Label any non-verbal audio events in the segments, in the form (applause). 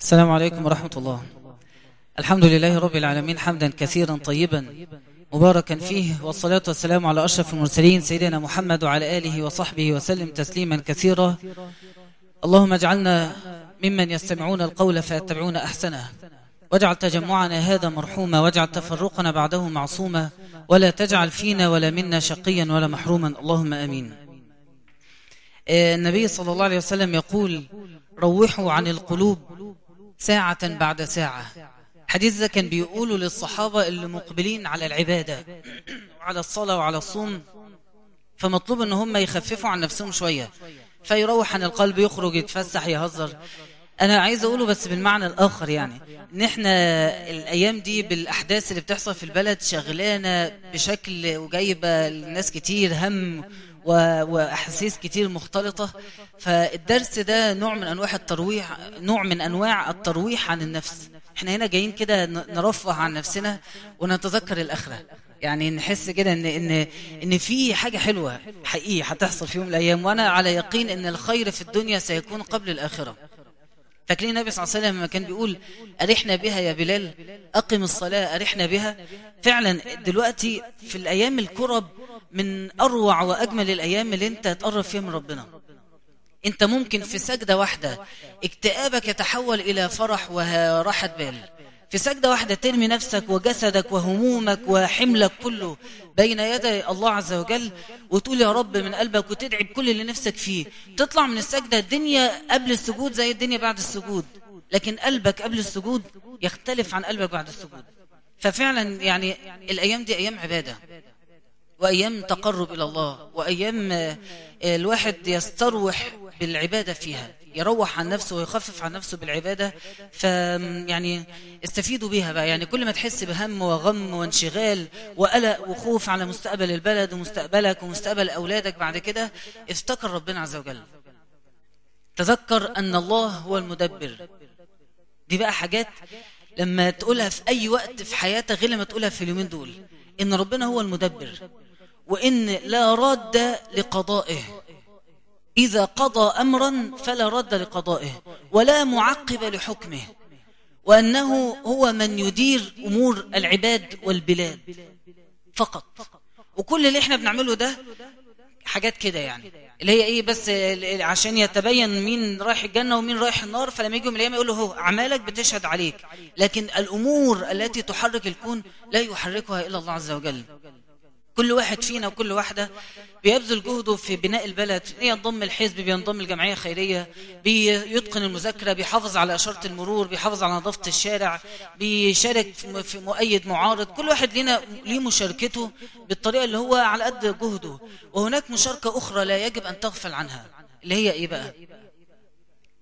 السلام عليكم ورحمة الله. الحمد لله رب العالمين حمدا كثيرا طيبا مباركا فيه والصلاة والسلام على أشرف المرسلين سيدنا محمد وعلى آله وصحبه وسلم تسليما كثيرا. اللهم اجعلنا ممن يستمعون القول فيتبعون أحسنه. واجعل تجمعنا هذا مرحوما واجعل تفرقنا بعده معصوما. ولا تجعل فينا ولا منا شقيا ولا محروما. اللهم أمين. النبي صلى الله عليه وسلم يقول روحوا عن القلوب ساعة بعد ساعة. حديث ده كان بيقوله للصحابة اللي مقبلين على العبادة وعلى الصلاة وعلى الصوم فمطلوب إن هم يخففوا عن نفسهم شوية. فيروح عن القلب يخرج يتفسح يهزر. أنا عايز أقوله بس بالمعنى الآخر يعني. ان إحنا الأيام دي بالأحداث اللي بتحصل في البلد شغلانة بشكل وجايبة لناس كتير هم وأحاسيس كتير مختلطة. فالدرس ده نوع من أنواع الترويح نوع من أنواع الترويح عن النفس. إحنا هنا جايين كده نرفه عن نفسنا ونتذكر الأخرة. يعني نحس كده ان ان إن في حاجة حلوة حقيقي هتحصل في يوم من الأيام وأنا على يقين إن الخير في الدنيا سيكون قبل الآخرة. فاكرين النبي صلى الله عليه وسلم لما كان بيقول أرحنا بها يا بلال؟ أقم الصلاة أرحنا بها. فعلا دلوقتي في الأيام الكرب من أروع وأجمل الأيام اللي أنت تقرب فيها من ربنا. أنت ممكن في سجدة واحدة اكتئابك يتحول إلى فرح وراحة بال. في سجدة واحدة ترمي نفسك وجسدك وهمومك وحملك كله بين يدي الله عز وجل وتقول يا رب من قلبك وتدعي بكل اللي نفسك فيه. تطلع من السجدة الدنيا قبل السجود زي الدنيا بعد السجود. لكن قلبك قبل السجود يختلف عن قلبك بعد السجود. ففعلا يعني الأيام دي أيام عبادة. وأيام تقرب إلى الله. وأيام الواحد يستروح بالعبادة فيها. يروح عن نفسه ويخفف عن نفسه بالعبادة فيعني استفيدوا بيها بقى. يعني كل ما تحس بهم وغم وانشغال وقلق وخوف على مستقبل البلد ومستقبلك ومستقبل أولادك بعد كده افتكر ربنا عز وجل. تذكر أن الله هو المدبر. دي بقى حاجات لما تقولها في أي وقت في حياتك غير لما تقولها في اليومين دول. إن ربنا هو المدبر. وإن لا راد لقضائه. إذا قضى أمرا فلا رد لقضائه ولا معقب لحكمه وأنه هو من يدير أمور العباد والبلاد فقط. وكل اللي إحنا بنعمله ده حاجات كده يعني اللي هي إيه بس عشان يتبين مين رايح الجنة ومين رايح النار فلما يجوا من الأيام يقولوا هو أعمالك بتشهد عليك لكن الأمور التي تحرك الكون لا يحركها إلا الله عز وجل. كل واحد فينا وكل واحدة بيبذل جهده في بناء البلد ينضم الحزب بينضم الجمعية الخيرية بيتقن المذاكرة بيحافظ على إشارة المرور بيحافظ على نظافة الشارع بيشارك في مؤيد معارض كل واحد لنا ليه مشاركته بالطريقة اللي هو على قد جهده. وهناك مشاركة أخرى لا يجب أن تغفل عنها اللي هي إيه بقى؟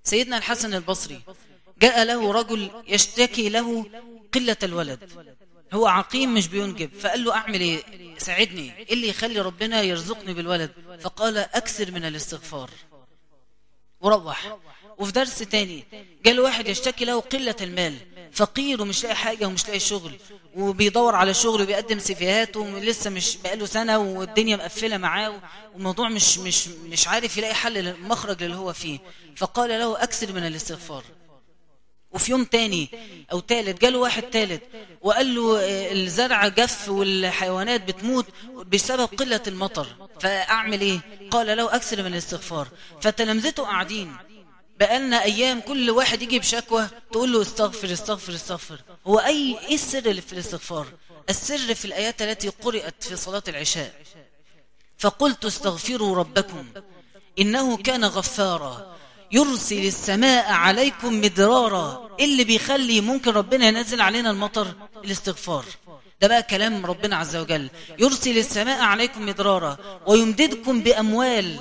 سيدنا الحسن البصري جاء له رجل يشتكي له قلة الولد. هو عقيم مش بينجب فقال له أعمل إيه؟ ساعدني. إيه اللي يخلي ربنا يرزقني بالولد. فقال أكثر من الاستغفار. وروح. وفي درس تاني جاء واحد يشتكي له قلة المال. فقير ومش لاقي حاجة ومش لاقي شغل. وبيدور على شغل وبيقدم سيفيهات ولسه مش بقاله سنة والدنيا مقفلة معاه والموضوع مش مش مش عارف يلاقي حل مخرج اللي هو فيه. فقال له أكثر من الاستغفار. وفي يوم تاني أو تالت جاله واحد تالت وقال له الزرع جف والحيوانات بتموت بسبب قلة المطر. فأعمل إيه؟ قال له أكثر من الاستغفار. فتلامذته قاعدين. بقالنا أيام كل واحد يجي بشكوى تقول له استغفر استغفر استغفر. هو أي إيه السر اللي في الاستغفار؟ السر في الآيات التي قرأت في صلاة العشاء. فقلت استغفروا ربكم إنه كان غفارا. يرسل السماء عليكم مدرارا. اللي بيخلي ممكن ربنا ينزل علينا المطر؟ الاستغفار. ده بقى كلام ربنا عز وجل. يرسل السماء عليكم مدرارا ويمددكم بأموال.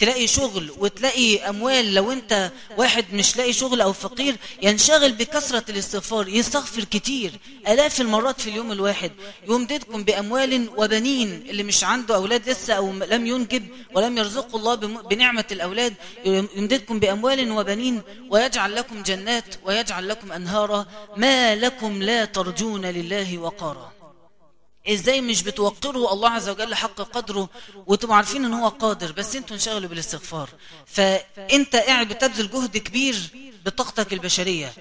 تلاقي شغل وتلاقي أموال لو أنت واحد مش لاقي شغل أو فقير ينشغل بكثرة الاستغفار يستغفر كتير ألاف المرات في اليوم الواحد. يمددكم بأموال وبنين اللي مش عنده أولاد لسه أو لم ينجب ولم يرزقه الله بنعمة الأولاد يمددكم بأموال وبنين ويجعل لكم جنات ويجعل لكم أنهارا. ما لكم لا ترجون لله وقارا. إزاي مش بتوقروا الله عز وجل حق قدره وتبقوا عارفين إن هو قادر بس أنتوا انشغلوا بالاستغفار. فانت قاعد بتبذل جهد كبير بطاقتك البشرية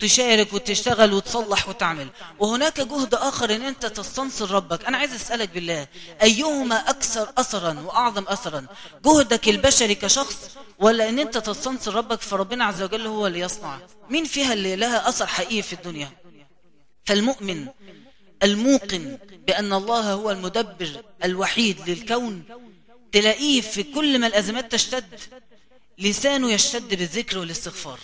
تشارك وتشتغل وتصلح وتعمل. وهناك جهد آخر إن انت تستنصر ربك. أنا عايز أسألك بالله أيهما أكثر اثرا وأعظم اثرا؟ جهدك البشري كشخص ولا إن انت تستنصر ربك فربنا عز وجل هو اللي يصنع؟ مين فيها اللي لها أثر حقيقي في الدنيا؟ فالمؤمن الموقن بأن الله هو المدبر الوحيد للكون تلاقيه في كل ما الأزمات تشتد لسانه يشتد بالذكر والاستغفار.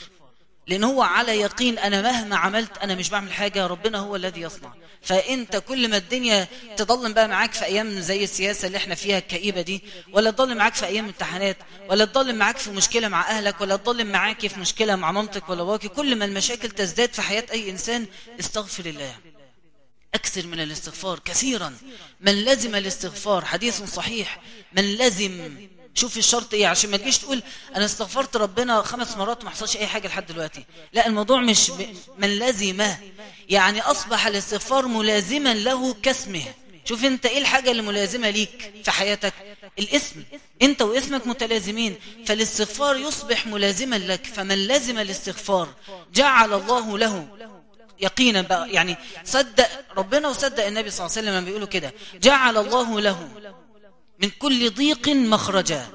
لأن هو على يقين أنا مهما عملت أنا مش بعمل حاجة ربنا هو الذي يصنع. فأنت كل ما الدنيا تضل بقى معاك في أيام زي السياسة اللي إحنا فيها الكئيبة دي ولا تضل معاك في أيام امتحانات ولا تضل معاك في مشكلة مع أهلك ولا تضل معاك في مشكلة مع مامتك ولا باباك كل ما المشاكل تزداد في حياة أي إنسان استغفر الله. أكثر من الاستغفار كثيرا. من لزم الاستغفار حديث صحيح. من لزم. شوف الشرط إيه عشان ما تجيش تقول أنا استغفرت ربنا خمس مرات وما حصلش أي حاجة لحد دلوقتي. لا الموضوع مش. من لزم. يعني أصبح الاستغفار ملازما له كاسمه. شوف أنت إيه الحاجة اللي ملازمة ليك في حياتك؟ الاسم. أنت واسمك متلازمين. فالاستغفار يصبح ملازما لك. فمن لزم الاستغفار جعل الله له يقينا بقى. يعني صدق ربنا وصدق النبي صلى الله عليه وسلم بيقولوا كده. جعل الله له من كل ضيق مخرجا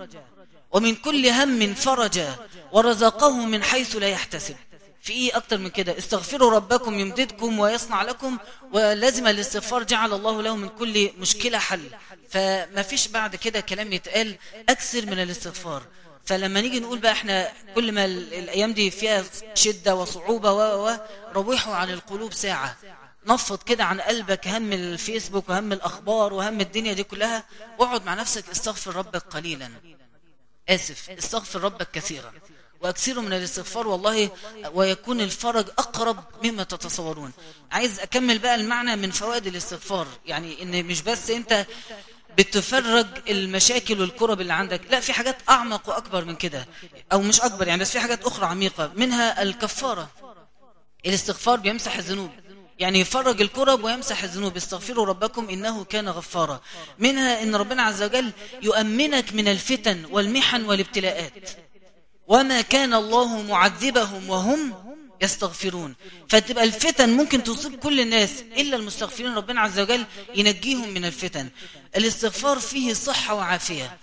ومن كل هم فرجا ورزقه من حيث لا يحتسب. في إيه أكتر من كده؟ استغفروا ربكم يمددكم ويصنع لكم ولازم الاستغفار جعل الله له من كل مشكلة حل. فما فيش بعد كده كلام يتقال أكثر من الاستغفار. فلما نيجي نقول بقى إحنا كل ما الأيام دي فيها شدة وصعوبة و روحوا عن القلوب ساعة. نفض كده عن قلبك هم الفيسبوك وهم الأخبار وهم الدنيا دي كلها. واقعد مع نفسك استغفر ربك قليلا. آسف استغفر ربك كثيرا. وأكثروا من الاستغفار والله ويكون الفرج أقرب مما تتصورون. عايز أكمل بقى المعنى من فوائد الاستغفار. يعني إن مش بس أنت بتفرج المشاكل والكرب اللي عندك. لا في حاجات أعمق وأكبر من كده أو مش أكبر يعني بس في حاجات أخرى عميقة منها الكفارة. الاستغفار بيمسح الذنوب. يعني يفرج الكرب ويمسح الذنوب. استغفروا ربكم إنه كان غفارا. منها إن ربنا عز وجل يؤمنك من الفتن والمحن والابتلاءات. وما كان الله معذبهم وهم يستغفرون. فتبقى الفتن ممكن تصيب كل الناس إلا المستغفرين ربنا عز وجل ينجيهم من الفتن. الاستغفار فيه صحة وعافية.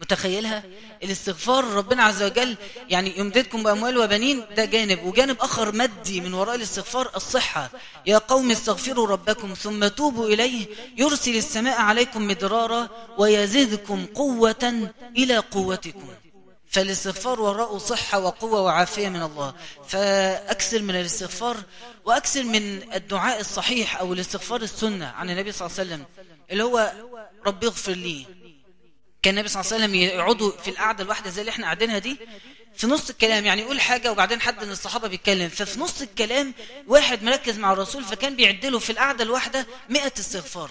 متخيلها؟ الاستغفار ربنا عز وجل يعني يمددكم بأموال وبنين ده جانب. وجانب آخر مادي من وراء الاستغفار الصحة. يا قوم استغفروا ربكم ثم توبوا إليه. يرسل السماء عليكم مدرارا ويزيدكم قوة إلى قوتكم. فالاستغفار وراءه صحة وقوة وعافية من الله. فأكثر من الاستغفار وأكثر من الدعاء الصحيح أو الاستغفار السنة عن النبي صلى الله عليه وسلم اللي هو ربي اغفر لي. كان النبي صلى الله عليه وسلم يقعدوا في القعدة الواحدة زي اللي إحنا قاعدينها دي في نص الكلام يعني يقول حاجة وبعدين حد من الصحابة بيتكلم. ففي نص الكلام واحد مركز مع الرسول فكان بيعدله في القعدة الواحدة مئة استغفار.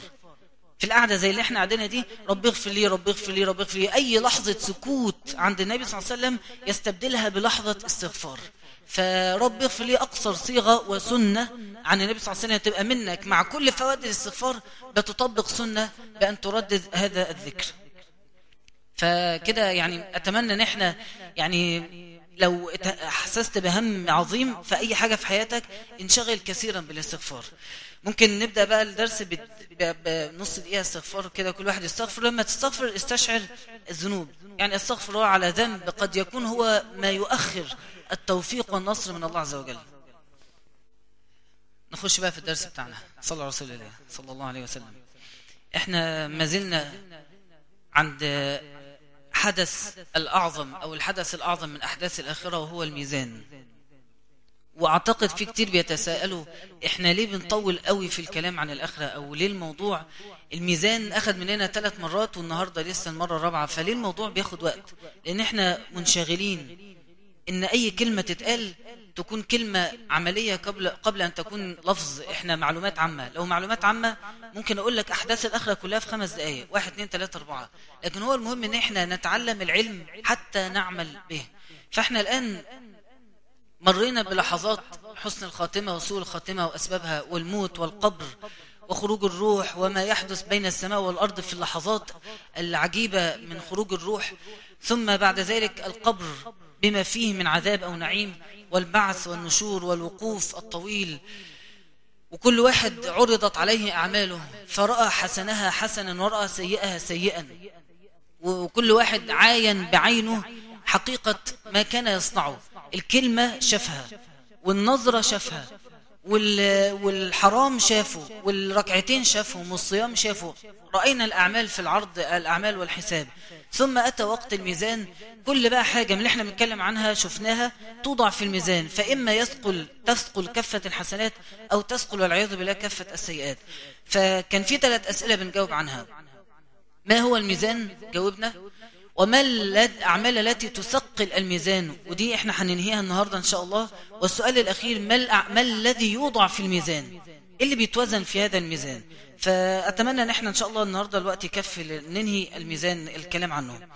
في القعدة زي اللي إحنا قاعدينها دي رب اغفر لي رب اغفر لي رب اغفر لي. أي لحظة سكوت عند النبي صلى الله عليه وسلم يستبدلها بلحظة استغفار. فرب اغفر لي أقصر صيغة وسنة عن النبي صلى الله عليه وسلم. تبقى منك. مع كل فوائد الاستغفار بتطبق سنة بأن تردد هذا الذكر. فكده يعني أتمنى إن إحنا يعني لو احسست بهم عظيم في أي حاجة في حياتك انشغل كثيرا بالاستغفار. ممكن نبدأ بقى الدرس بنص دقيقة استغفار كده كل واحد يستغفر. لما تستغفر استشعر الذنوب. يعني استغفر الله على ذنب قد يكون هو ما يؤخر التوفيق والنصر من الله عز وجل. نخش بقى في الدرس بتاعنا. صلى الله عليه وسلم. صلى الله عليه وسلم. إحنا ما زلنا عند حدث الأعظم أو الحدث الأعظم من أحداث الآخرة وهو الميزان. وأعتقد في كتير بيتساءلوا إحنا ليه بنطول قوي في الكلام عن الآخرة أو ليه الموضوع الميزان اخذ مننا ثلاث مرات والنهاردة لسه المرة الرابعة فليه الموضوع بياخد وقت؟ لأن إحنا منشغلين إن أي كلمة تتقال تكون كلمة عملية قبل قبل أن تكون لفظ إحنا معلومات عامة لو معلومات عامة ممكن أقول لك أحداث الآخرة كلها في خمس دقايق واحد اثنين ثلاثة أربعة لكن هو المهم إن إحنا نتعلم العلم حتى نعمل به. فإحنا الآن مرينا بلحظات حسن الخاتمة وسوء الخاتمة وأسبابها والموت والقبر وخروج الروح وما يحدث بين السماء والأرض في اللحظات العجيبة من خروج الروح. ثم بعد ذلك القبر بما فيه من عذاب أو نعيم والبعث والنشور والوقوف الطويل. وكل واحد عرضت عليه أعماله فرأى حسنها حسنا ورأى سيئها سيئا. وكل واحد عاين بعينه حقيقة ما كان يصنعه. الكلمة شافها والنظرة شافها والحرام شافه والركعتين شافهم والصيام شافه. رأينا الأعمال في العرض الأعمال والحساب. ثم أتى وقت الميزان. كل بقى حاجة من اللي إحنا بنتكلم عنها شفناها توضع في الميزان. فإما يثقل تثقل كفة الحسنات أو تثقل والعياذ بالله كفة السيئات. فكان في ثلاث أسئلة بنجاوب عنها. ما هو الميزان؟ جاوبنا. وما الأعمال التي تثقل الميزان؟ ودي إحنا هننهيها النهاردة إن شاء الله. والسؤال الأخير ما الأعمال الذي يوضع في الميزان؟ اللي بيتوزن في هذا الميزان؟ فأتمنى أن إحنا إن شاء الله النهاردة الوقت يكفي ننهي الميزان الكلام عنه.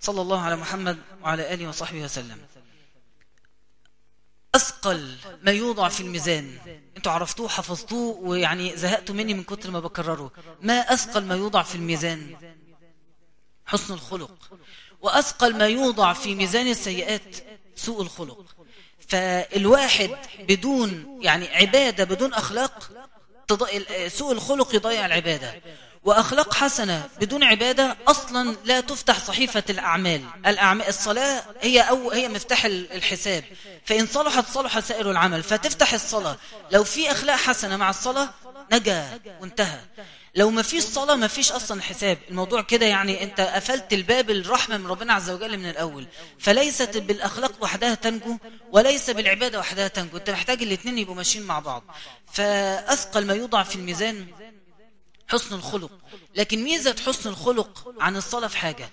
صلى الله على محمد وعلى آله وصحبه وسلم. أثقل ما يوضع في الميزان. أنتوا عرفتوه حفظتوه ويعني زهقتوا مني من كتر ما بكرره. ما أثقل ما يوضع في الميزان؟ حسن الخلق وأثقل ما يوضع في ميزان السيئات سوء الخلق. فالواحد بدون يعني عبادة بدون أخلاق سوء الخلق يضيع العبادة. وأخلاق حسنة بدون عبادة أصلا لا تفتح صحيفة الأعمال. الأعمال الصلاة هي أو هي مفتاح الحساب. فإن صلحت صلح سائر العمل. فتفتح الصلاة. لو في أخلاق حسنة مع الصلاة نجا وانتهى. لو ما فيش صلاة ما فيش أصلا حساب. الموضوع كده يعني أنت قفلت الباب الرحمة من ربنا عز وجل من الأول. فليست بالأخلاق وحدها تنجو وليس بالعبادة وحدها تنجو. أنت محتاج الاثنين يبقوا ماشيين مع بعض. فأثقل ما يوضع في الميزان حسن الخلق. لكن ميزة حسن الخلق عن الصلاة في حاجة.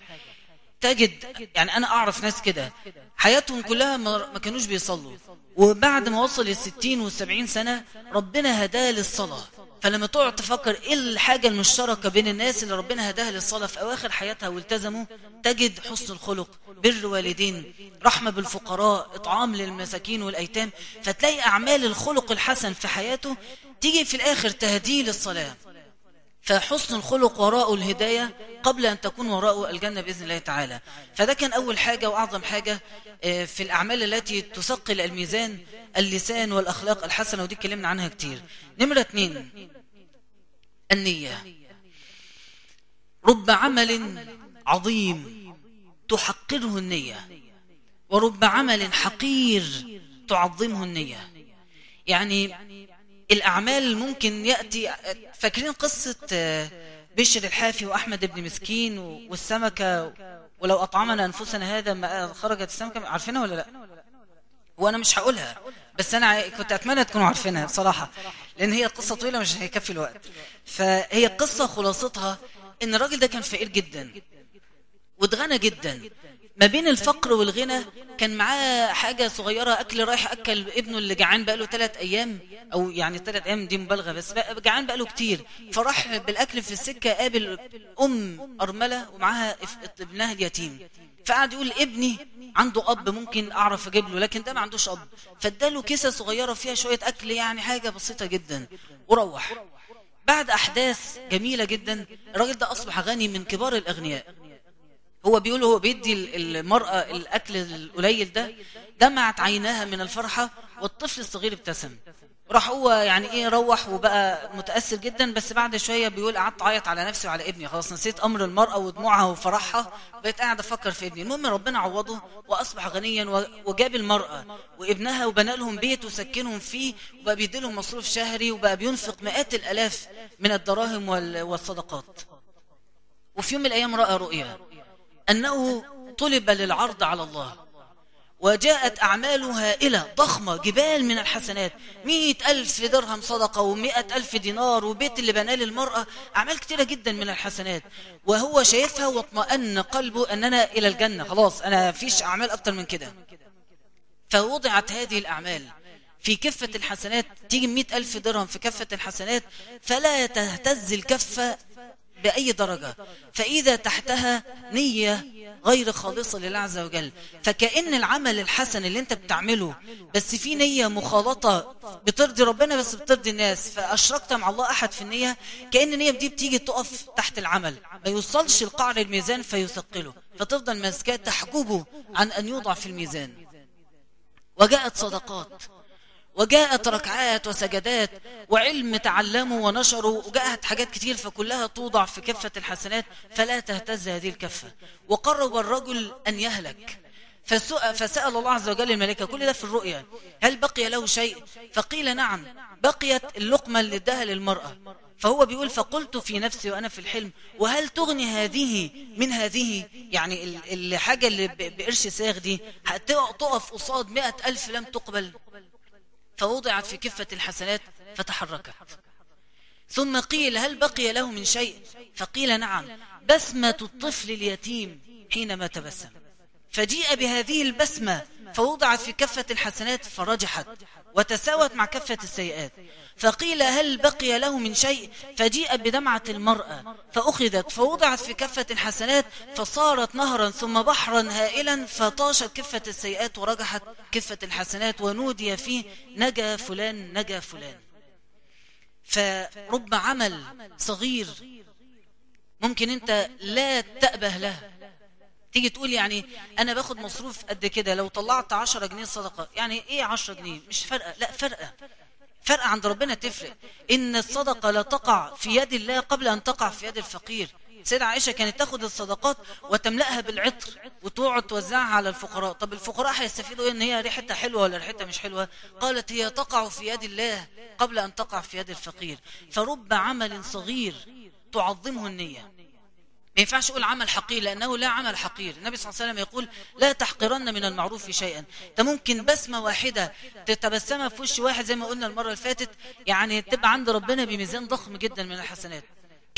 تجد يعني أنا أعرف ناس كده. حياتهم كلها ما كانوش بيصلوا. وبعد ما وصل الستين والسبعين سنة ربنا هداه للصلاة. فلما تقعد تفكر إيه الحاجة المشتركة بين الناس اللي ربنا هداها للصلاة في أواخر حياتها والتزموا تجد حسن الخلق بر والدين رحمة بالفقراء إطعام للمساكين والأيتام فتلاقي أعمال الخلق الحسن في حياته تيجي في الآخر تهديه للصلاة. فحسن الخلق وراءه الهداية قبل أن تكون وراءه الجنة بإذن الله تعالى. فده كان أول حاجة وأعظم حاجة في الأعمال التي تثقل الميزان اللسان والأخلاق الحسنة ودي اتكلمنا عنها كتير. نمرة اتنين النية. رب عمل عظيم تحقره النية ورب عمل حقير تعظمه النية. يعني الأعمال ممكن يأتي فاكرين قصة بشر الحافي وأحمد بن مسكين والسمكة ولو أطعمنا أنفسنا هذا ما خرجت السمكة عارفينها ولا لا؟ وأنا مش هقولها بس أنا كنت أتمنى تكونوا عارفينها بصراحة لأن هي قصة طويلة مش هيكفي الوقت. فهي قصة خلاصتها إن الراجل ده كان فقير جدا واتغنى جدا ما بين الفقر والغنى كان معاه حاجة صغيرة أكل رايح أكل ابنه اللي جعان بقاله ثلاث أيام أو يعني ثلاث أيام دي مبالغة بس جعان بقاله كتير. فراح بالأكل في السكة قابل أم أرملة ومعاها ابنها اليتيم. فقعد يقول ابني عنده أب ممكن أعرف أجيب له لكن ده ما عندوش أب. فاداله كيسة صغيرة فيها شوية أكل يعني حاجة بسيطة جدا. وروح. بعد أحداث جميلة جدا الراجل ده أصبح غني من كبار الأغنياء. هو بيقول هو بيدي المرأة الأكل القليل ده دمعت عيناها من الفرحة والطفل الصغير ابتسم. راح هو يعني إيه روح وبقى متأثر جدا بس بعد شوية بيقول قعدت أعيط على نفسي وعلى ابني. خلاص نسيت أمر المرأة ودموعها وفرحها بقيت قاعد أفكر في ابني. المهم ربنا عوضه وأصبح غنيا وجاب المرأة وابنها وبنى لهم بيت وسكنهم فيه وبقى بيدي لهم مصروف شهري وبقى بينفق مئات الألاف من الدراهم والصدقات. وفي يوم من الأيام رأى رؤيا. أنه طلب للعرض على الله. وجاءت أعماله هائلة ضخمة جبال من الحسنات. مئة ألف درهم صدقة ومئة ألف دينار وبيت اللي بناه للمرأة. أعمال كتيرة جدا من الحسنات. وهو شايفها واطمأن قلبه أننا إلى الجنة. خلاص أنا فيش أعمال أكتر من كده. فوضعت هذه الأعمال في كفة الحسنات. تيجي مئة ألف درهم في كفة الحسنات فلا تهتز الكفة بأي درجة. فإذا تحتها نية غير خالصة لله عز وجل. فكأن العمل الحسن اللي انت بتعمله بس في نية مخالطة بترضي ربنا بس بترضي الناس. فأشركت مع الله أحد في النية كأن النية دي بتيجي تقف تحت العمل. ما يوصلش القعر الميزان فيثقله. فتفضل ماسكاه تحجبه عن أن يوضع في الميزان. وجاءت صدقات. وجاءت ركعات وسجدات وعلم تعلموا ونشروا وجاءت حاجات كتير فكلها توضع في كفة الحسنات فلا تهتز هذه الكفة. وقرب الرجل أن يهلك. فسأل, الله عز وجل الملائكة كل ده في الرؤيا. هل بقي له شيء؟ فقيل نعم بقيت اللقمة اللي اداها للمرأة. فهو بيقول فقلت في نفسي وأنا في الحلم وهل تغني هذه من هذه؟ يعني الحاجة اللي بقرش ساغ دي تقف قصاد مئة ألف لم تقبل. فوضعت في كفة الحسنات فتحركت. ثم قيل هل بقي له من شيء؟ فقيل نعم بسمة الطفل اليتيم حينما تبسم. فجيء بهذه البسمة فوضعت في كفة الحسنات فرجحت. وتساوت مع كفة السيئات. فقيل هل بقي له من شيء؟ فجيء بدمعة المرأة فأخذت فوضعت في كفة الحسنات فصارت نهرا ثم بحرا هائلا فطاشت كفة السيئات ورجحت كفة الحسنات ونودي فيه نجا فلان نجا فلان. فرب عمل صغير ممكن انت لا تأبه له. تيجي تقول يعني أنا باخد مصروف قد كده لو طلعت 10 جنيه صدقة يعني إيه 10 جنيه؟ مش فرقة لا فرقة. فرقة عند ربنا تفرق. إن الصدقة لا تقع في يد الله قبل أن تقع في يد الفقير. سيدة عائشة كانت تاخد الصدقات وتملأها بالعطر وتقعد توزعها على الفقراء. طب الفقراء هيستفيدوا إيه؟ إن هي ريحتها حلوة ولا ريحتها مش حلوة؟ قالت هي تقع في يد الله قبل أن تقع في يد الفقير. فرب عمل صغير تعظمه النية. ما ينفعش أقول عمل حقير لأنه لا عمل حقير. النبي صلى الله عليه وسلم يقول لا تحقرن من المعروف شيئا. انت ممكن بسمة واحدة تتبسمها في وش واحد زي ما قلنا المرة اللي فاتت يعني تبقى عند ربنا بميزان ضخم جدا من الحسنات.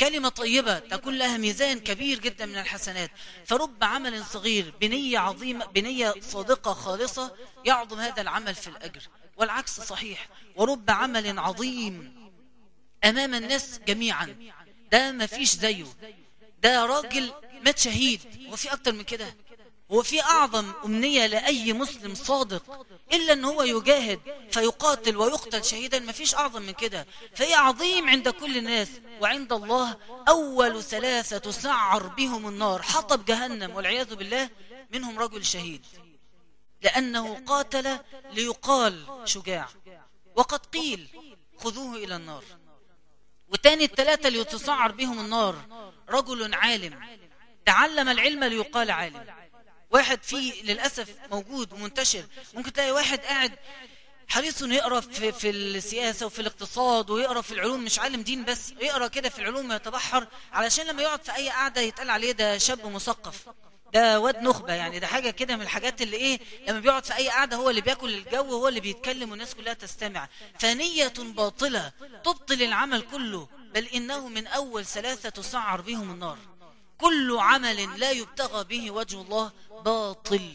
كلمة طيبة تكون لها ميزان كبير جدا من الحسنات. فرب عمل صغير بنية عظيمة بنية صادقة خالصة يعظم هذا العمل في الأجر. والعكس صحيح. ورب عمل عظيم أمام الناس جميعا. ده ما فيش زيه. ده راجل مات شهيد. هو في أكتر من كده؟ هو في أعظم أمنية لأي مسلم صادق. إلا إن هو يجاهد فيقاتل ويقتل شهيدا ما فيش أعظم من كده. فهي عظيم عند كل الناس وعند الله أول ثلاثة تسعر بهم النار. حطب جهنم والعياذ بالله منهم رجل شهيد. لأنه قاتل ليقال شجاع. وقد قيل خذوه إلى النار. وتاني الثلاثة اللي يتسعر بهم النار رجل عالم تعلم العلم ليقال عالم. واحد فيه للأسف موجود ومنتشر ممكن تلاقي واحد قاعد حريص إنه يقرأ في, في السياسة وفي الاقتصاد ويقرأ في العلوم مش عالم دين بس يقرأ كده في العلوم ويتبحر علشان لما يقعد في أي قعدة يتقال عليه ده شاب مثقف. ده واد نخبة يعني ده حاجة كده من الحاجات اللي إيه لما بيقعد في أي قعدة هو اللي بياكل الجو وهو اللي بيتكلم والناس كلها تستمع. فنية باطلة تبطل العمل كله بل إنه من أول ثلاثة تسعر بهم النار. كل عمل لا يبتغى به وجه الله باطل.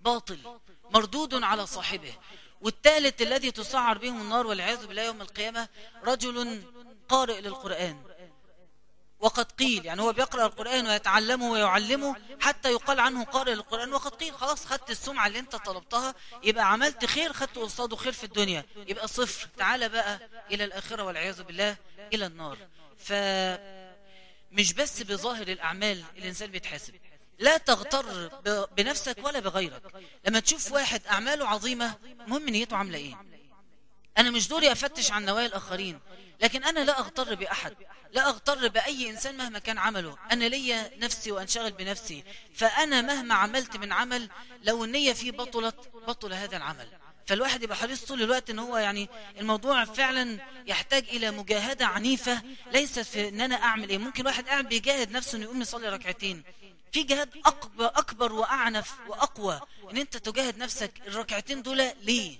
باطل. مردود على صاحبه. والثالث الذي تسعر بهم النار والعياذ بالله يوم القيامة رجل قارئ للقرآن. وقد قيل يعني هو بيقرأ القرآن ويتعلمه ويعلمه حتى يقال عنه قارئ القرآن وقد قيل خلاص خدت السمعة اللي انت طلبتها يبقى عملت خير خدت قصاده خير في الدنيا يبقى صفر. تعال بقى إلى الآخرة والعياذ بالله إلى النار. فمش بس بظاهر الأعمال الإنسان بيتحاسب لا تغتر بنفسك ولا بغيرك. لما تشوف واحد أعماله عظيمة مهم نيته عاملة إيه؟ أنا مش دوري أفتش عن نوايا الآخرين لكن أنا لا أغتر بأحد لا أغتر بأي إنسان مهما كان عمله. أنا ليا نفسي وأنشغل بنفسي فأنا مهما عملت من عمل لو النية فيه بطلت بطل هذا العمل. فالواحد يبقى حريص طول الوقت إن هو يعني الموضوع فعلا يحتاج إلى مجاهدة عنيفة ليست في إن أنا أعمل إيه. ممكن واحد قاعد بيجاهد نفسه إنه يقوم يصلي ركعتين. في جهاد أكبر, أكبر وأعنف وأقوى إن أنت تجاهد نفسك الركعتين دول ليه؟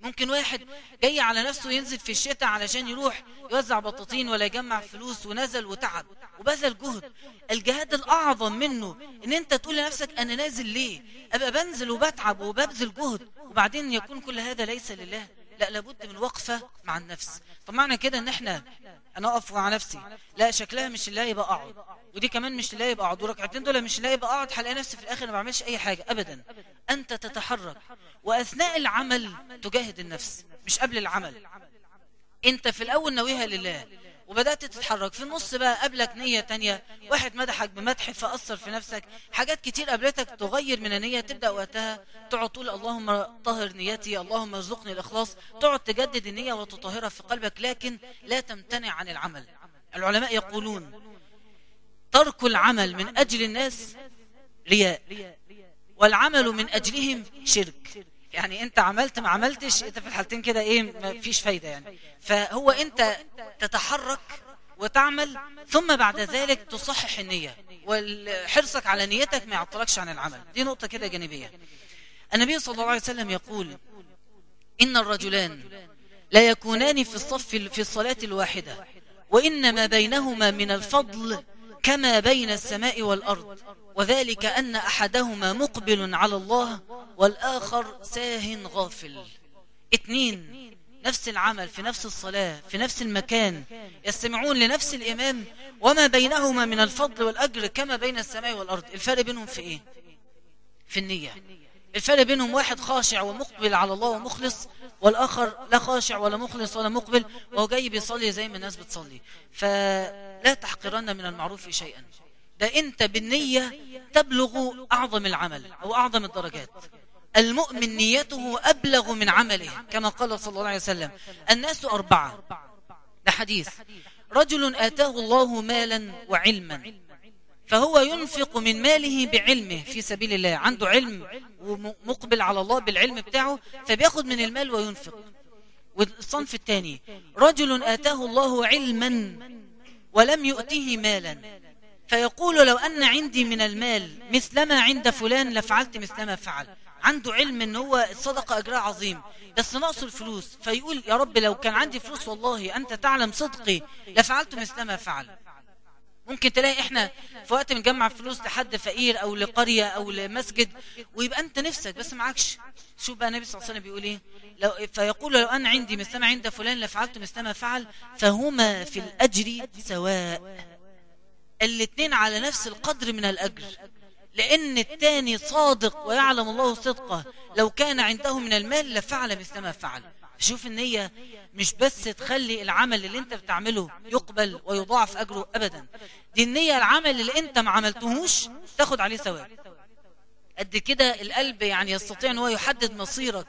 ممكن واحد جاي على نفسه ينزل في الشتاء علشان يروح يوزع بطاطين ولا يجمع فلوس ونزل وتعب وبذل جهد. الجهاد الأعظم منه إن أنت تقول لنفسك أنا نازل ليه؟ أبقى بنزل وبتعب وببذل جهد وبعدين يكون كل هذا ليس لله. لا لابد من وقفة مع النفس. طب معنى كده إن إحنا أنا أقف مع نفسي. لا شكلها مش اللي يبقى أقعد. ودي كمان مش اللي يبقى أقعد. وركعتين دول مش اللي يبقى أقعد هلاقي نفسي في الآخر ما بعملش أي حاجة ابدا. أنت تتحرك. وأثناء العمل تجاهد النفس مش قبل العمل. أنت في الأول ناويها لله. وبدأت تتحرك. في النص بقى قبلك نية تانية. واحد مدحك بمدح فأثر في نفسك. حاجات كتير قابلتك تغير من النية تبدأ وقتها تقعد تقول اللهم طهر نيتي اللهم ارزقني الإخلاص. تقعد تجدد النية وتطهرها في قلبك لكن لا تمتنع عن العمل. العلماء يقولون ترك العمل من أجل الناس رياء والعمل من أجلهم شرك. يعني انت عملت ما عملتش انت في الحالتين كده إيه ما فيش فايدة يعني. فهو انت تتحرك وتعمل ثم بعد ذلك تصحح النية وحرصك على نيتك ما يعطلكش عن العمل. دي نقطة كده جانبية. النبي صلى الله عليه وسلم يقول إن الرجلان لا يكونان في الصف في الصلاة الواحدة وإن ما بينهما من الفضل كما بين السماء والأرض وذلك أن أحدهما مقبل على الله والآخر ساه غافل. اتنين نفس العمل في نفس الصلاة في نفس المكان يستمعون لنفس الإمام وما بينهما من الفضل والأجر كما بين السماء والأرض. الفرق بينهم في إيه؟ في النية. الفرق بينهم واحد خاشع ومقبل على الله ومخلص والآخر لا خاشع ولا مخلص ولا مقبل وهو جاي بيصلي زي ما الناس بتصلي. فلا تحقرن من المعروف شيئا. ده أنت بالنية تبلغ أعظم العمل أو أعظم الدرجات. المؤمن نيته أبلغ من عمله كما قال صلى الله عليه وسلم. الناس أربعة. ده حديث. رجل آتاه الله مالا وعلما. فهو ينفق من ماله بعلمه في سبيل الله عنده علم ومقبل على الله بالعلم بتاعه فبياخد من المال وينفق. والصنف الثاني رجل آتاه الله علما ولم يؤته مالا. فيقول لو أن عندي من المال مثلما عند فلان لفعلت مثلما فعل. عنده علم إن هو الصدقة اجرها عظيم بس ناقصه الفلوس. فيقول يا رب لو كان عندي فلوس والله أنت تعلم صدقي لفعلت مثلما فعل. ممكن تلاقي إحنا في وقت بنجمع فلوس لحد فقير أو لقرية أو لمسجد ويبقى أنت نفسك بس معكش. شوف بقى النبي صلى الله عليه وسلم بيقول إيه؟ لو فيقول لو أنا عندي مثلما عند فلان لفعلت مثلما فعل فهما في الأجر سواء. الاثنين على نفس القدر من الأجر. لأن التاني صادق ويعلم الله صدقه. لو كان عنده من المال لفعل مثل ما فعل. شوف النية مش بس تخلي العمل اللي انت بتعمله يقبل ويضاعف أجره أبدا. دي النية العمل اللي انت ما عملتهوش تاخد عليه ثواب. قد كده القلب يعني يستطيع إن هو يحدد مصيرك.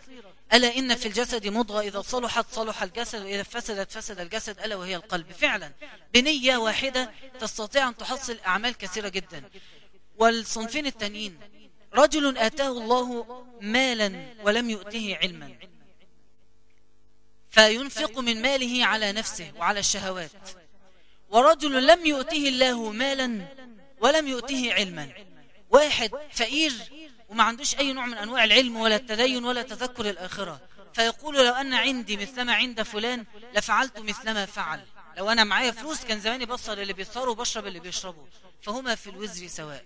ألا إن في الجسد مضغة إذا صلحت صلح الجسد وإذا فسدت فسد الجسد ألا وهي القلب. فعلا بنية واحدة تستطيع أن تحصل أعمال كثيرة جدا. والصنفين التانيين رجل آتاه الله مالا ولم يؤته علما. فينفق من ماله على نفسه وعلى الشهوات. ورجل لم يؤته الله مالا ولم يؤته علما. واحد فقير وما عندوش أي نوع من أنواع العلم ولا التدين ولا تذكر الآخرة. فيقول لو أن عندي مثلما عند فلان لفعلت مثلما فعل. لو أنا معايا فلوس كان زماني بصر اللي بيصاروا وبشرب اللي بيشربوا. فهما في الوزر سواء.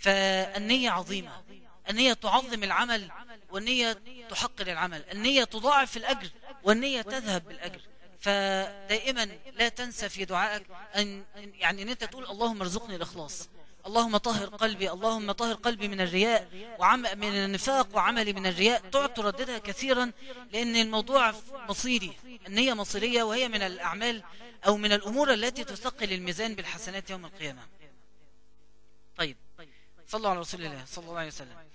فالنية عظيمة. النية تعظم العمل والنية تحقر العمل النية تضاعف الأجر والنية تذهب بالأجر. فدائما لا تنسى في دعائك أن يعني أن أنت تقول اللهم ارزقني الإخلاص اللهم طهر قلبي اللهم طهر قلبي من الرياء وعم من النفاق وعملي من الرياء. تقعد ترددها كثيرا لأن الموضوع مصيري النية مصيرية وهي من الأعمال أو من الأمور التي تثقل الميزان بالحسنات يوم القيامة. طيب صلوا على رسول الله صلى الله عليه وسلم.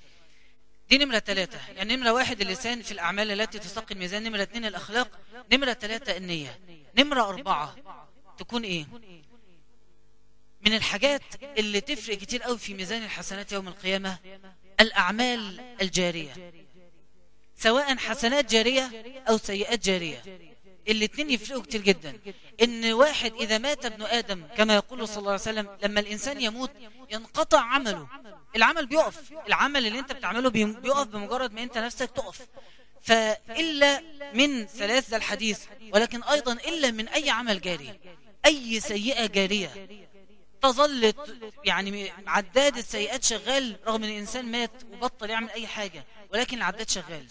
دي نمرة ثلاثة يعني نمرة واحد اللسان في الأعمال التي تثقل الميزان. نمرة اثنين الأخلاق. نمرة ثلاثة النية. نمرة أربعة. تكون إيه؟ من الحاجات اللي تفرق كتير قوي في ميزان الحسنات يوم القيامة الأعمال الجارية. سواء حسنات جارية أو سيئات جارية. الاثنين يفرقوا كتير جدا. إن واحد إذا مات ابن آدم كما يقول صلى الله عليه وسلم لما الإنسان يموت ينقطع عمله. العمل بيقف. العمل اللي أنت بتعمله بيقف بمجرد ما أنت نفسك تقف. فإلا من ثلاث ذا الحديث ولكن أيضا إلا من أي عمل جاري أي سيئة جارية. تظل يعني عداد السيئات شغال رغم إن الإنسان مات وبطل يعمل أي حاجة ولكن العداد شغال.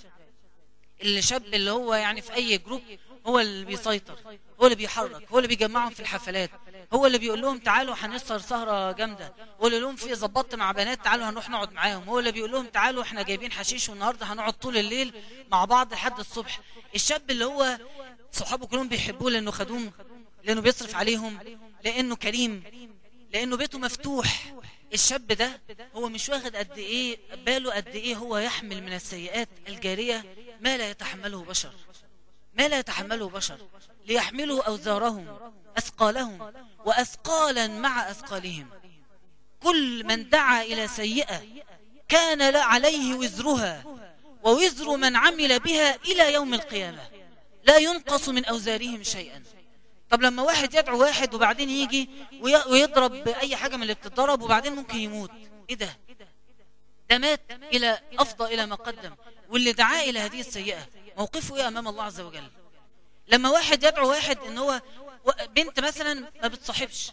الشاب اللي هو يعني في أي جروب هو اللي بيسيطر هو اللي بيحرك هو اللي بيجمعهم في الحفلات هو اللي بيقول لهم تعالوا هنسهر سهرة جامدة هو اللي لهم في ظبطت مع بنات تعالوا هنروح نقعد معاهم هو اللي بيقول لهم تعالوا إحنا جايبين حشيش والنهاردة هنقعد طول الليل مع بعض لحد الصبح. الشاب اللي هو صحابه كلهم بيحبوه لأنه خدوم لأنه بيصرف عليهم لأنه كريم لأنه بيته مفتوح. الشاب ده هو مش واخد قد إيه باله قد إيه هو يحمل من السيئات الجارية ما لا يتحمله بشر. ما لا يتحمله بشر ليحملوا أوزارهم أثقالهم وأثقالا مع أثقالهم. كل من دعا إلى سيئة كان لا عليه وزرها ووزر من عمل بها إلى يوم القيامة. لا ينقص من أوزارهم شيئا. طب لما واحد يدعو واحد وبعدين يجي ويضرب بأي حاجة من اللي بتضرب وبعدين ممكن يموت. إيه ده؟ ده مات إلى أفضى إلى ما قدم. واللي دعاه إلى هذه السيئة موقفه إيه أمام الله عز وجل؟ لما واحد يدعو واحد إن هو بنت مثلا ما بتصاحبش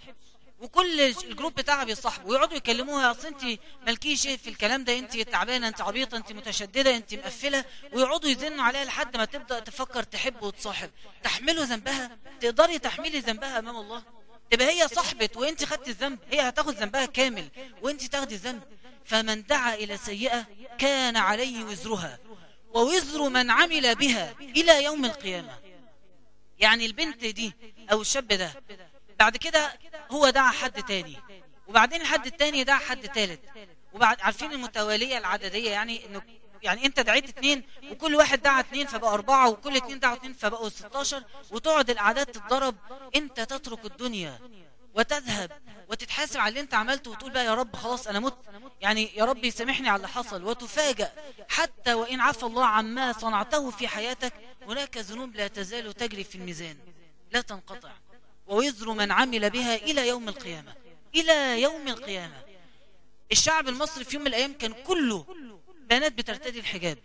وكل الجروب بتاعها بيصاحبوا ويقعدوا يكلموها أصل أنت مالكيش إيه في الكلام ده أنت تعبانة أنت عبيطة أنت متشددة أنت مقفلة ويقعدوا يزنوا عليها لحد ما تبدأ تفكر تحب وتصاحب. تحملوا ذنبها؟ تقدري تحملي ذنبها أمام الله؟ تبقى هي صاحبت وأنت خدت الذنب هي هتاخد ذنبها كامل وأنت تاخدي الذنب. فمن دعا إلى سيئة كان عليه وزرها. ووزر من عمل بها إلى يوم القيامة. يعني البنت دي أو الشاب ده بعد كده هو دعا حد تاني وبعدين الحد التاني دعا حد تالت. وبعد عارفين المتوالية العددية يعني انه يعني أنت دعيت اتنين وكل واحد دعا اتنين فبقى أربعة وكل اتنين دعوا اتنين فبقوا 16 وتقعد الأعداد تتضرب أنت تترك الدنيا. وتذهب وتتحاسب على اللي انت عملته وتقول بقى يا رب خلاص أنا مت. يعني يا رب يسامحني على اللي حصل وتفاجأ. حتى وإن عفى الله عما صنعته في حياتك هناك ذنوب لا تزال تجري في الميزان. لا تنقطع. ووزر من عمل بها إلى يوم القيامة. إلى يوم القيامة. الشعب المصري في يوم من الأيام كان كله بنات بترتدي الحجاب.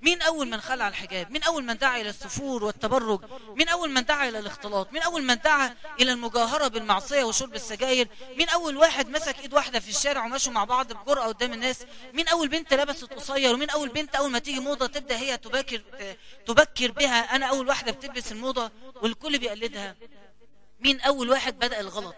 مين أول من خلع الحجاب مين أول من دعا إلى السفور والتبرج مين أول من دعا إلى الاختلاط مين أول من دعا إلى المجاهرة بالمعصية وشرب السجاير مين أول واحد مسك إيد واحدة في الشارع ومشوا مع بعض بجرأة قدام الناس مين أول بنت لبست قصير ومين أول بنت أول ما تيجي موضة تبدأ هي تبكر تبكر بها أنا أول واحدة بتلبس الموضة والكل بيقلدها. مين أول واحد بدأ الغلط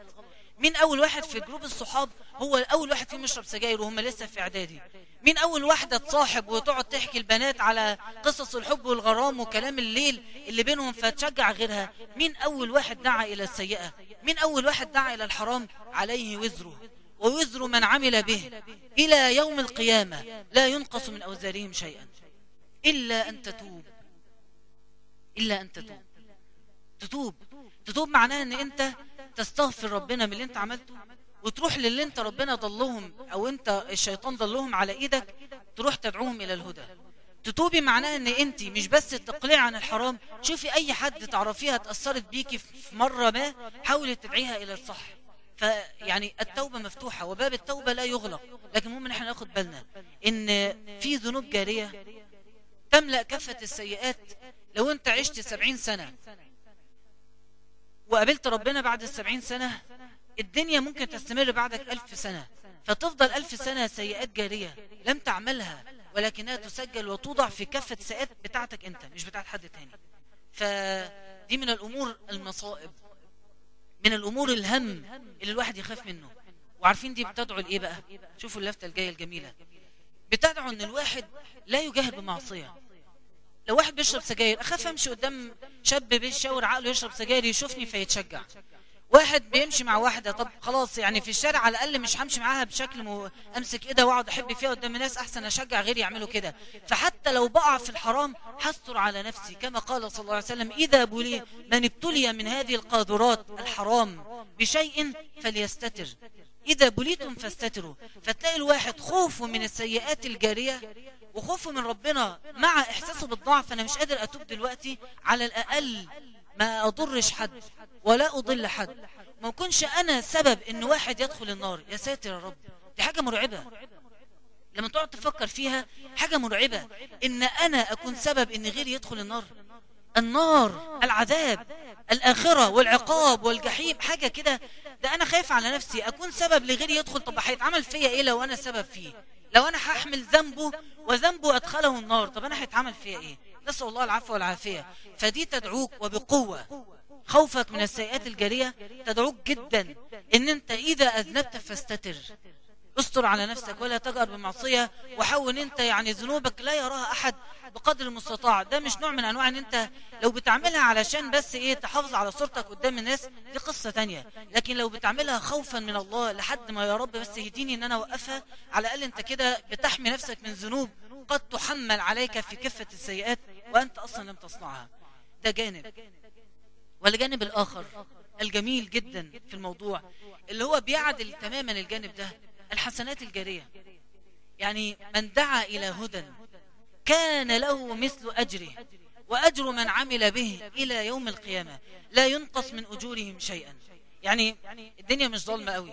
مين أول واحد في جروب الصحاب هو أول واحد فيهم يشرب سجاير وهم لسه في إعدادي. مين أول واحدة تصاحب وتقعد تحكي البنات على قصص الحب والغرام وكلام الليل اللي بينهم فتشجع غيرها؟ مين أول واحد دعا إلى السيئة؟ مين أول واحد دعا إلى الحرام؟ عليه وزره. ووزر من عمل به. إلى يوم القيامة لا ينقص من أوزارهم شيئا. إلا أن تتوب. إلا أن تتوب. تتوب. تتوب معناها أن أنت تستغفر ربنا من اللي أنت عملته؟ وتروح للي انت ربنا ضلهم أو انت الشيطان ضلهم على إيدك تروح تدعوهم إلى الهدى. تتوبي معناها إن انت مش بس تقلعي عن الحرام شوفي أي حد تعرفيها اتأثرت بيكي في مرة ما حاولي تدعيها إلى الصح. فيعني التوبة مفتوحة وباب التوبة لا يغلق لكن المهم إن إحنا ناخد بالنا إن في ذنوب جارية تملأ كفة السيئات. لو أنت عشت سبعين سنة وقابلت ربنا بعد السبعين سنة الدنيا ممكن تستمر بعدك ألف سنة فتفضل ألف سنة سيئات جارية لم تعملها ولكنها تسجل وتوضع في كافة السيئات بتاعتك أنت مش بتاعت حد تاني. فدي من الأمور المصائب من الأمور الهم اللي الواحد يخاف منه. وعارفين دي بتدعو لإيه بقى؟ شوفوا اللفتة الجاية الجميلة. بتدعو أن الواحد لا يجاهد بمعصية. لو واحد بيشرب سجاير أخاف أمشي قدام شاب بيشاور عقله يشرب سجاير يشوفني فيتشجع. واحد بيمشي مع واحدة طب خلاص يعني في الشارع على الأقل مش همشي معاها بشكل مو... أمسك إيدها وأقعد أحب فيها قدام الناس أحسن أشجع غيري يعملوا كده. فحتى لو بقع في الحرام حستر على نفسي كما قال صلى الله عليه وسلم إذا بلي من ابتلي من هذه القاذورات الحرام بشيء فليستتر. إذا بليتم فاستتروا. فتلاقي الواحد خوفه من السيئات الجارية وخوفه من ربنا مع إحساسه بالضعف. أنا مش قادر أتوب دلوقتي على الأقل ما أضرش حد. ولا أضل حد. ما يكونش أنا سبب إن واحد يدخل النار. يا ساتر يا رب. دي حاجة مرعبة. لما تقعد تفكر فيها حاجة مرعبة. إن أنا أكون سبب إن غيري يدخل النار. النار العذاب الآخرة والعقاب والجحيم حاجة كده. ده أنا خايف على نفسي. أكون سبب لغيري يدخل. طب هيتعمل فيا إيه لو أنا سبب فيه؟ لو أنا هحمل ذنبه وذنبه أدخله النار طب أنا هيتعمل فيا إيه؟ نسأل الله العفو والعافية. فدي تدعوك وبقوة. خوفك من السيئات الجارية تدعوك جدا إن أنت إذا أذنبت فاستتر. استر على نفسك ولا تجأر بمعصية وحاول أنت يعني ذنوبك لا يراها أحد بقدر المستطاع. ده مش نوع من أنواع إن أنت لو بتعملها علشان بس إيه تحافظ على صورتك قدام الناس دي قصة تانية. لكن لو بتعملها خوفا من الله لحد ما يا رب بس يهديني إن أنا أوقفها على الأقل أنت كده بتحمي نفسك من ذنوب قد تحمل عليك في كفة السيئات وأنت أصلا لم تصنعها. ده جانب. والجانب الآخر الجميل جدا في الموضوع اللي هو بيعدل تماما الجانب ده الحسنات الجارية. يعني من دعا إلى هدى كان له مثل أجره وأجر من عمل به إلى يوم القيامة لا ينقص من أجورهم شيئا. يعني الدنيا مش ظلمة قوي.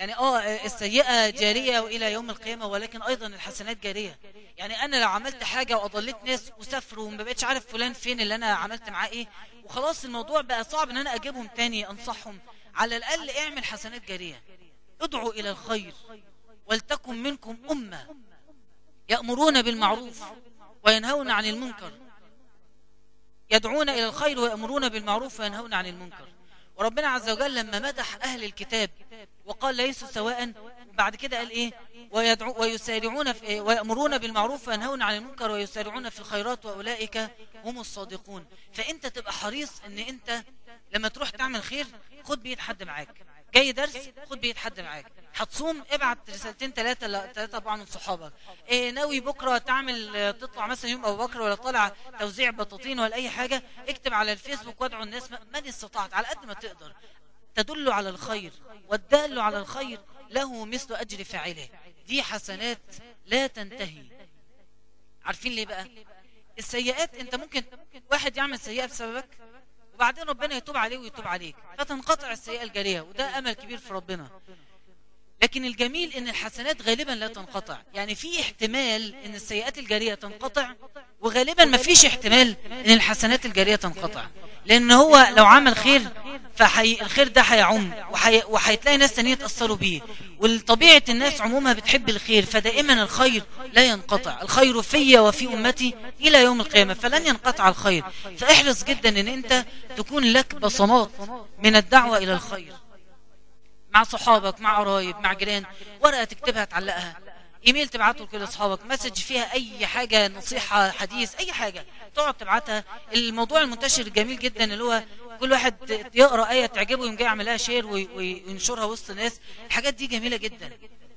يعني آه السيئة جارية وإلى يوم القيامة ولكن أيضا الحسنات جارية. يعني أنا لو عملت حاجة وأضليت ناس وسافروا وما بقتش عارف فلان فين اللي أنا عملت معاه إيه وخلاص الموضوع بقى صعب إن أنا أجيبهم تاني أنصحهم. على الأقل اعمل حسنات جارية. ادعوا إلى الخير ولتكن منكم أمة يأمرون بالمعروف وينهون عن المنكر. يدعون إلى الخير ويأمرون بالمعروف وينهون عن المنكر. وربنا عز وجل لما مدح أهل الكتاب وقال ليسوا سواء بعد كده قال إيه؟ ويدعو ويسارعون في إيه؟ ويأمرون بالمعروف وينهون عن المنكر ويسارعون في الخيرات وأولئك هم الصادقون. فأنت تبقى حريص أن أنت لما تروح تعمل خير خد بيد حد معاك. جاي درس خد بيد حد معاك. هتصوم ابعت رسالتين ثلاثة ثلاثة طبعا من صحابك. إيه ناوي بكرة تعمل تطلع مثلا يوم أبو بكر ولا طالع توزيع بطاطين ولا أي حاجة اكتب على الفيسبوك وادعو الناس من استطعت على قد ما تقدر. تدل على الخير. والدال على الخير له مثل أجر فاعله. دي حسنات لا تنتهي. عارفين ليه بقى؟ السيئات انت ممكن واحد يعمل سيئة بسببك وبعدين ربنا يتوب عليه ويتوب عليك. فتنقطع السيئة الجارية وده أمل كبير في ربنا. لكن الجميل إن الحسنات غالبا لا تنقطع. يعني في احتمال إن السيئات الجارية تنقطع وغالبا ما فيش احتمال إن الحسنات الجارية تنقطع. لأن هو لو عمل خير فحي الخير ده هيعم. وهيتلاقي ناس تانية تأثروا بيه. والطبيعة الناس عموما بتحب الخير فدائما الخير لا ينقطع. الخير في وفي أمتي إلى يوم القيامة فلن ينقطع الخير. فاحرص جدا إن أنت تكون لك بصمات من الدعوة إلى الخير. مع صحابك مع قرايب مع جيران ورقة تكتبها تعلقها. إيميل تبعته لكل أصحابك مسج فيها أي حاجة نصيحة حديث أي حاجة تقعد تبعتها. الموضوع المنتشر الجميل جدا اللي هو كل واحد يقرأ آية تعجبه يوم جاي يعملها شير وينشرها وسط الناس. الحاجات دي جميلة جدا.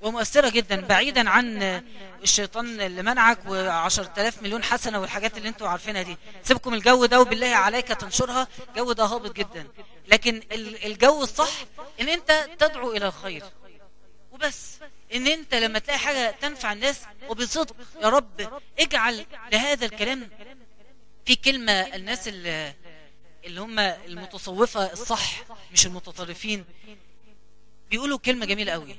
ومؤثرة جدا بعيدا عن الشيطان اللي منعك وعشر تلاف مليون حسنة والحاجات اللي أنتوا عارفينها دي. سيبكم الجو ده وبالله عليك تنشرها. الجو ده هابط جدا. لكن الجو الصح إن انت تدعو إلى الخير. وبس. إن انت لما تلاقي حاجة تنفع الناس وبصدق يا رب اجعل لهذا الكلام في كلمة الناس اللي, اللي هم المتصوفة الصح مش المتطرفين. بيقولوا كلمة جميلة قوي.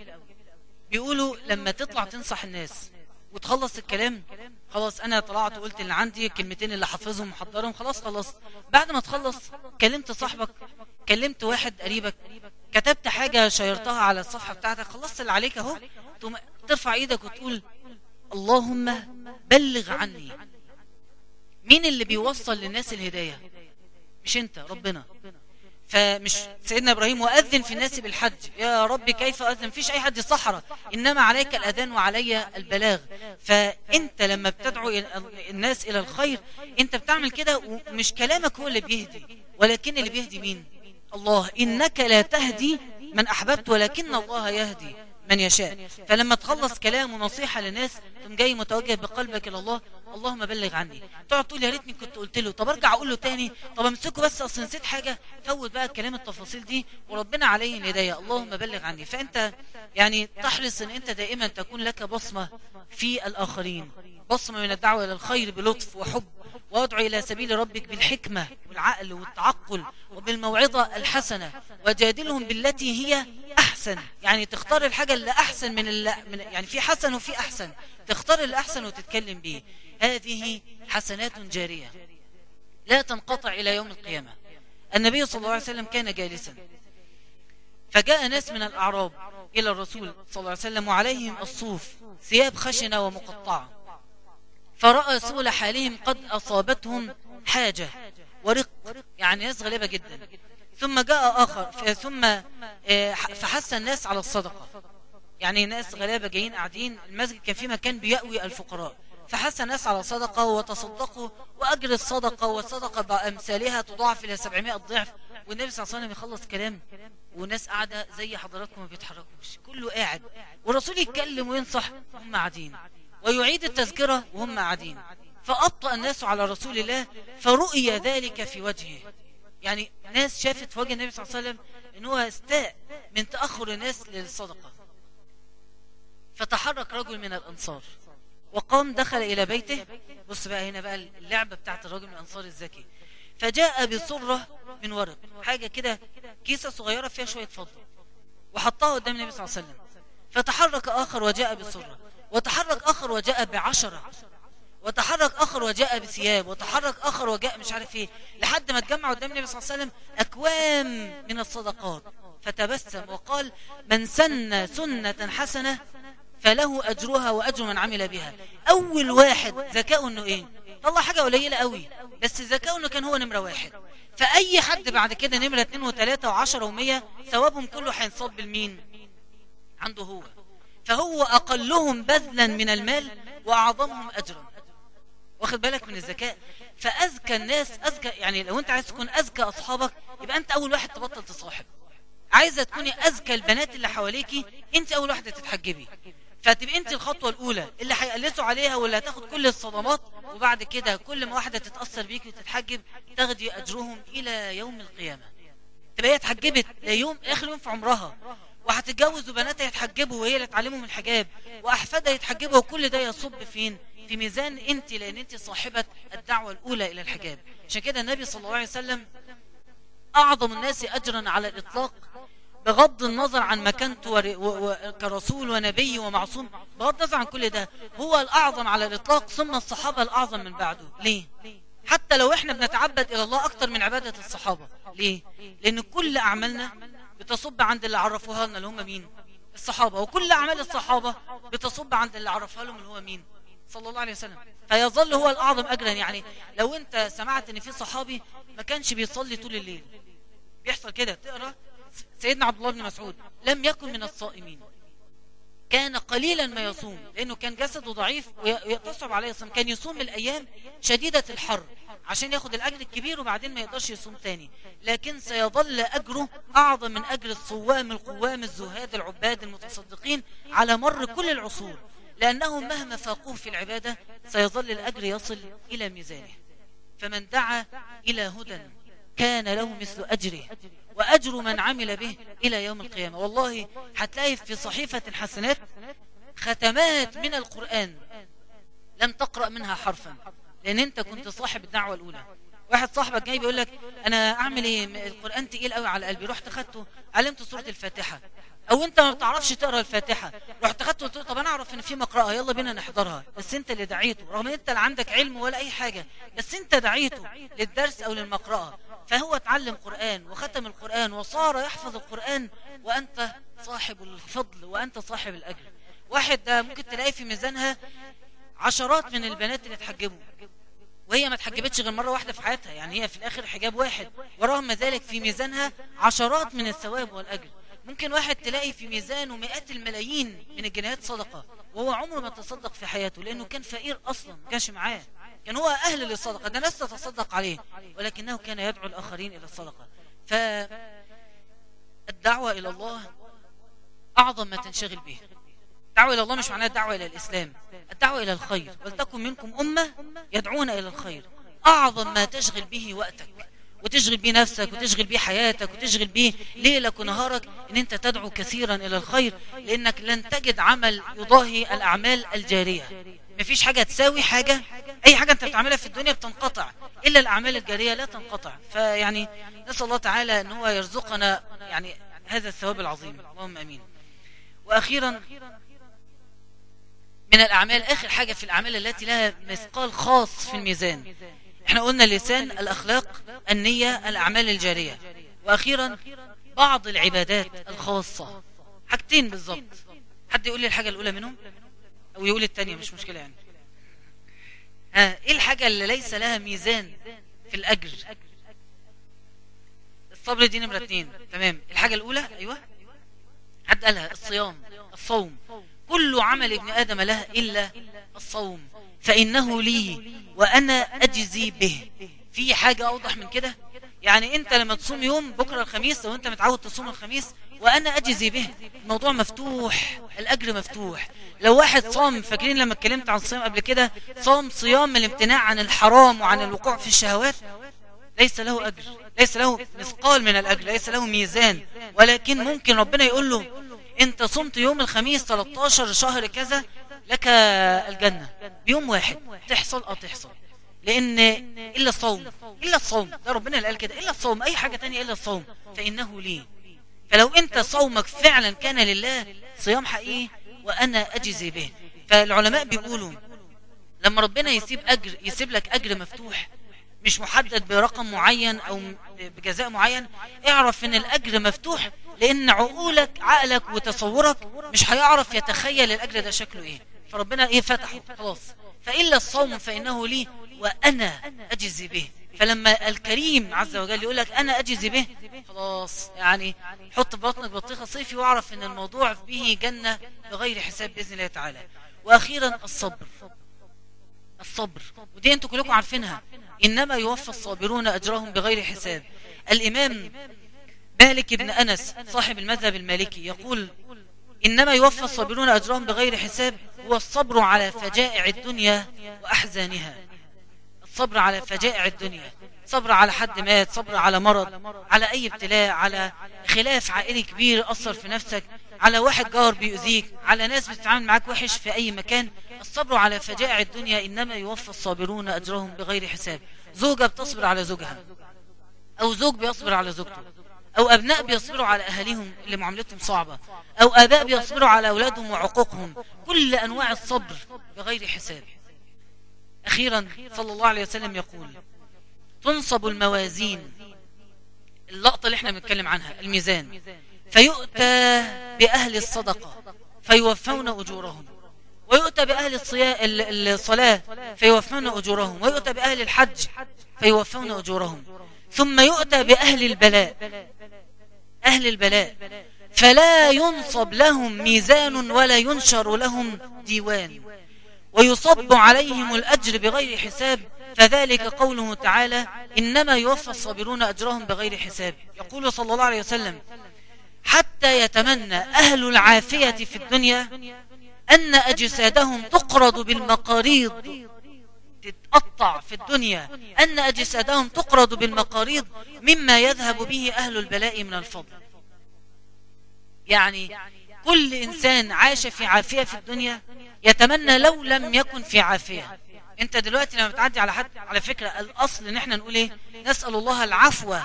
بيقولوا لما تطلع تنصح الناس وتخلص الكلام خلاص أنا طلعت وقلت اللي عندي الكلمتين اللي حافظهم ومحضرهم خلاص خلاص. بعد ما تخلص كلمت صاحبك كلمت واحد قريبك كتبت حاجة شيرتها على الصفحة بتاعتك خلصت اللي عليك أهو ترفع إيدك وتقول اللهم بلغ عني. مين اللي بيوصل للناس الهداية؟ مش أنت ربنا. فمش سيدنا إبراهيم وأذن في الناس بالحج. يا رب كيف أذن؟ فيش أي حد صحراء إنما عليك الأذان وعلي البلاغ. فأنت لما بتدعو الناس إلى الخير أنت بتعمل كده ومش كلامك هو اللي بيهدي. ولكن اللي بيهدي مين؟ الله. إنك لا تهدي من أحببت ولكن الله يهدي. من يشاء. فلما تخلص كلام ونصيحة للناس تقوم جاي متوجه بقلبك إلى الله اللهم بلغ عني. تقعد تقول يا ريتني كنت قلت له. طب أرجع أقول له تاني. طب أمسكه بس أصل نسيت حاجة. فوت بقى الكلام التفاصيل دي وربنا عليه الهدايه اللهم بلغ عني. فأنت يعني تحرص إن أنت دائما تكون لك بصمة في الآخرين. بصمة من الدعوة إلى الخير بلطف وحب وادعو إلى سبيل ربك بالحكمة والعقل والتعقل وبالموعظة الحسنة وجادلهم بالتي هي أحسن. يعني تختار الحاجة اللي أحسن من, اللي من يعني في حسن وفي أحسن. تختار الأحسن وتتكلم به هذه حسنات جارية. لا تنقطع إلى يوم القيامة. النبي صلى الله عليه وسلم كان جالسا. فجاء ناس من الأعراب إلى الرسول صلى الله عليه وسلم وعليهم الصوف ثياب خشنة ومقطعة. فرأى سول حالهم قد أصابتهم حاجة. ورق. يعني ناس غلبة جدا. ثم جاء آخر ثم آه، فحث الناس على الصدقة. يعني ناس غلابة جايين قاعدين المسجد كان في مكان بيأوي الفقراء. فحث الناس على صدقة وتصدقوا وأجر الصدقة والصدقة بأمثالها تضاعف إلى 700 ضعف. والنبي صلى الله عليه وسلم يخلص كلام والناس قاعدة زي حضراتكم ما بيتحركوش. كله قاعد. والرسول يتكلم وينصح وهم قاعدين. ويعيد التذكرة وهم قاعدين. فأبطأ الناس على رسول الله فرؤي ذلك في وجهه. يعني ناس شافت في وجه النبي صلى الله عليه وسلم إن هو استاء من تأخر الناس للصدقة. فتحرك رجل من الأنصار. وقام دخل إلى بيته. بص بقى هنا بقى اللعبة بتاعت الرجل من الأنصار الذكي. فجاء بصرة من ورق. حاجة كده كيسة صغيرة فيها شوية فضة. وحطها قدام النبي صلى الله عليه وسلم. فتحرك آخر وجاء بصرة وتحرك آخر وجاء بعشرة. وتحرك آخر وجاء بثياب وتحرك آخر وجاء مش عارف إيه لحد ما اتجمع قدام النبي صلى الله عليه وسلم أكوام من الصدقات. فتبسم وقال من سن سنة حسنة فله أجرها وأجر من عمل بها. أول واحد ذكاؤه إنه إيه؟ طلع حاجة قليلة قوي بس ذكاؤه إنه كان هو نمرة واحد. فأي حد بعد كده نمرة اتنين وتلاتة وعشرة ومية ثوابهم كله هينصب بالمين؟ عنده هو. فهو أقلهم بذلا من المال وأعظمهم أجرا. واخد بالك من الذكاء؟ فأذكى الناس أذكى يعني لو أنت عايز تكون أذكى أصحابك يبقى أنت أول واحد تبطل تصاحب. عايزة تكوني أذكى البنات اللي حواليكي أنت أول واحدة تتحجبي. فتبقى أنت الخطوة الأولى اللي هيقلسوا عليها واللي هتاخد كل الصدمات وبعد كده كل ما واحدة تتأثر بيكي وتتحجب تاخدي أجرهم إلى يوم القيامة. تبقى هي اتحجبت ليوم آخر يوم في عمرها. وهتتجوز وبناتها يتحجبوا وهي اللي تعلمهم الحجاب. وأحفادها يتحجبوا وكل ده يصب فين؟ في ميزان انت لأن انت صاحبة الدعوة الأولى إلى الحجاب. عشان كده النبي صلى الله عليه وسلم أعظم الناس اجرا على الإطلاق بغض النظر عن مكانته و- و- كرسول ونبي ومعصوم بغض النظر عن كل ده هو الأعظم على الإطلاق ثم الصحابة الأعظم من بعده. ليه؟ حتى لو إحنا بنتعبد إلى الله أكتر من عبادة الصحابة. ليه؟ لأن كل أعمالنا بتصب عند اللي عرفوها لنا اللي هم مين؟ الصحابة. وكل أعمال الصحابة بتصب عند اللي عرفها لهم اللي هو مين؟ صلى الله عليه وسلم. فيظل هو الأعظم أجرا يعني لو أنت سمعت أن في صحابي ما كانش بيصلي طول الليل. بيحصل كده. تقرأ سيدنا عبد الله بن مسعود. لم يكن من الصائمين. كان قليلا ما يصوم. لأنه كان جسده ضعيف ويتصعب عليه الصوم كان يصوم الأيام شديدة الحر عشان ياخد الأجر الكبير وبعدين ما يقدرش يصوم تاني. لكن سيظل أجره أعظم من أجر الصوام القوام الزهاد العباد المتصدقين على مر كل العصور. لأنهم مهما فاقوه في العبادة سيظل الأجر يصل إلى ميزانه. فمن دعا إلى هدى كان له مثل أجره وأجر من عمل به إلى يوم القيامة. والله هتلاقي في صحيفة الحسنات ختمات من القرآن لم تقرأ منها حرفا لأن أنت كنت صاحب الدعوة الأولى. واحد صاحبك جاي بيقول لك أنا أعمل إيه؟ القرآن تقيل قوي على قلبي. رحت خدته علمت سورة الفاتحة. أو أنت ما بتعرفش تقرأ الفاتحة. رحت خدت قلت له طب أنا أعرف إن في مقراها يلا بينا نحضرها. بس أنت اللي دعيته. رغم إن أنت لا عندك علم ولا أي حاجة. بس أنت دعيته للدرس أو للمقرأة. فهو اتعلم قرآن وختم القرآن وصار يحفظ القرآن وأنت صاحب الفضل وأنت صاحب الأجر. واحد ده ممكن تلاقي في ميزانها عشرات من البنات اللي اتحجبوا. وهي ما اتحجبتش غير مرة واحدة في حياتها. يعني هي في الآخر حجاب واحد. ورغم ذلك في ميزانها عشرات من الثواب والأجر. ممكن واحد تلاقي في ميزانه مئات الملايين من الجنيهات صدقة وهو عمره ما تصدق في حياته لأنه كان فقير أصلا ما كانش معاه. كان هو أهل للصدقة ده ناس تتصدق عليه ولكنه كان يدعو الآخرين إلى الصدقة. فالدعوة إلى الله أعظم ما تنشغل به. الدعوة إلى الله مش معناها الدعوة إلى الإسلام الدعوة إلى الخير. ولتكن منكم أمة يدعون إلى الخير. أعظم ما تشغل به وقتك. وتشغل بيه نفسك وتشغل بيه حياتك وتشغل بيه ليلك ونهارك إن أنت تدعو كثيرا إلى الخير لأنك لن تجد عمل يضاهي الأعمال الجارية. مفيش حاجة تساوي حاجة أي حاجة أنت بتعملها في الدنيا بتنقطع إلا الأعمال الجارية لا تنقطع. فيعني نسأل الله تعالى إن هو يرزقنا يعني هذا الثواب العظيم. اللهم آمين. وأخيرا من الأعمال آخر حاجة في الأعمال التي لها مثقال خاص في الميزان. إحنا قلنا اللسان الأخلاق النية الأعمال الجارية. وأخيرا بعض العبادات الخاصة. حاجتين بالظبط. حد يقول لي الحاجة الأولى منهم؟ أو يقول التانية مش مشكلة يعني. ها إيه الحاجة اللي ليس لها ميزان في الأجر؟ الصبر دي نمرة اتنين. تمام. الحاجة الأولى؟ أيوه. حد قالها؟ الصيام الصوم. كل عمل ابن آدم له إلا الصوم. فإنه لي وأنا أجزي به. في حاجة أوضح من كده؟ يعني أنت لما تصوم يوم بكرة الخميس لو أنت متعود تصوم الخميس وأنا أجزي به. الموضوع مفتوح الأجر مفتوح. لو واحد صام فاكرين لما اتكلمت عن الصيام قبل كده؟ صام صيام الامتناع عن الحرام وعن الوقوع في الشهوات. ليس له أجر ليس له مثقال من الأجر ليس له ميزان. ولكن ممكن ربنا يقول له أنت صمت يوم الخميس 13 شهر كذا لك الجنة. بيوم واحد. تحصل آه تحصل. لأن إلا الصوم إلا الصوم. ده ربنا اللي قال كده. إلا الصوم. أي حاجة تانية إلا الصوم. فإنه لي. فلو أنت صومك فعلا كان لله صيام حقيقي وأنا أجزي به. فالعلماء بيقولوا لما ربنا يسيب أجر يسيب لك أجر مفتوح مش محدد برقم معين أو بجزاء معين اعرف إن الأجر مفتوح لأن عقولك عقلك وتصورك مش هيعرف يتخيل الأجر ده شكله إيه. فربنا إيه فتحه؟ خلاص. فإلا الصوم فإنه لي وأنا أجزي به. فلما الكريم عز وجل يقول لك أنا أجزي به خلاص. يعني حط بطنك بطيخة صيفي واعرف إن الموضوع به جنة بغير حساب بإذن الله تعالى. وأخيرا الصبر. الصبر. ودي أنتوا كلكم عارفينها. إنما يوفى الصابرون أجرهم بغير حساب. الإمام مالك بن أنس صاحب المذهب المالكي يقول إنما يوفى الصابرون أجرهم بغير حساب هو الصبر على فجائع الدنيا وأحزانها. الصبر على فجائع الدنيا. صبر على حد مات صبر على مرض على أي ابتلاء على خلاف عائلي كبير أثر في نفسك على واحد جار بيؤذيك على ناس بتتعامل معاك وحش في أي مكان. الصبر على فجائع الدنيا إنما يوفى الصابرون أجرهم بغير حساب. زوجة بتصبر على زوجها أو زوج بيصبر على زوجته. أو أبناء بيصبروا على أهاليهم اللي معاملتهم صعبة أو آباء بيصبروا على أولادهم وعقوقهم كل أنواع الصبر بغير حساب. أخيرا صلى الله عليه وسلم يقول تنصب الموازين. اللقطة اللي إحنا بنتكلم عنها الميزان. فيؤتى بأهل الصدقة فيوفون أجورهم. ويؤتى بأهل الصلاة فيوفون أجورهم. ويؤتى بأهل الحج فيوفون أجورهم. ثم يؤتى بأهل البلاء أهل البلاء. فلا ينصب لهم ميزان ولا ينشر لهم ديوان. ويصب عليهم الأجر بغير حساب. فذلك قوله تعالى إنما يوفى الصابرون أجرهم بغير حساب. يقول صلى الله عليه وسلم حتى يتمنى أهل العافية في الدنيا أن أجسادهم تقرض بالمقاريض تتقطع في الدنيا أن أجسادهم تقرض بالمقاريض مما يذهب به أهل البلاء من الفضل. يعني كل إنسان عاش في عافية في الدنيا يتمنى لو لم يكن في عافية. أنت دلوقتي لما بتعدي على حد على فكرة الأصل إن إحنا نقول إيه؟ نسأل الله العفو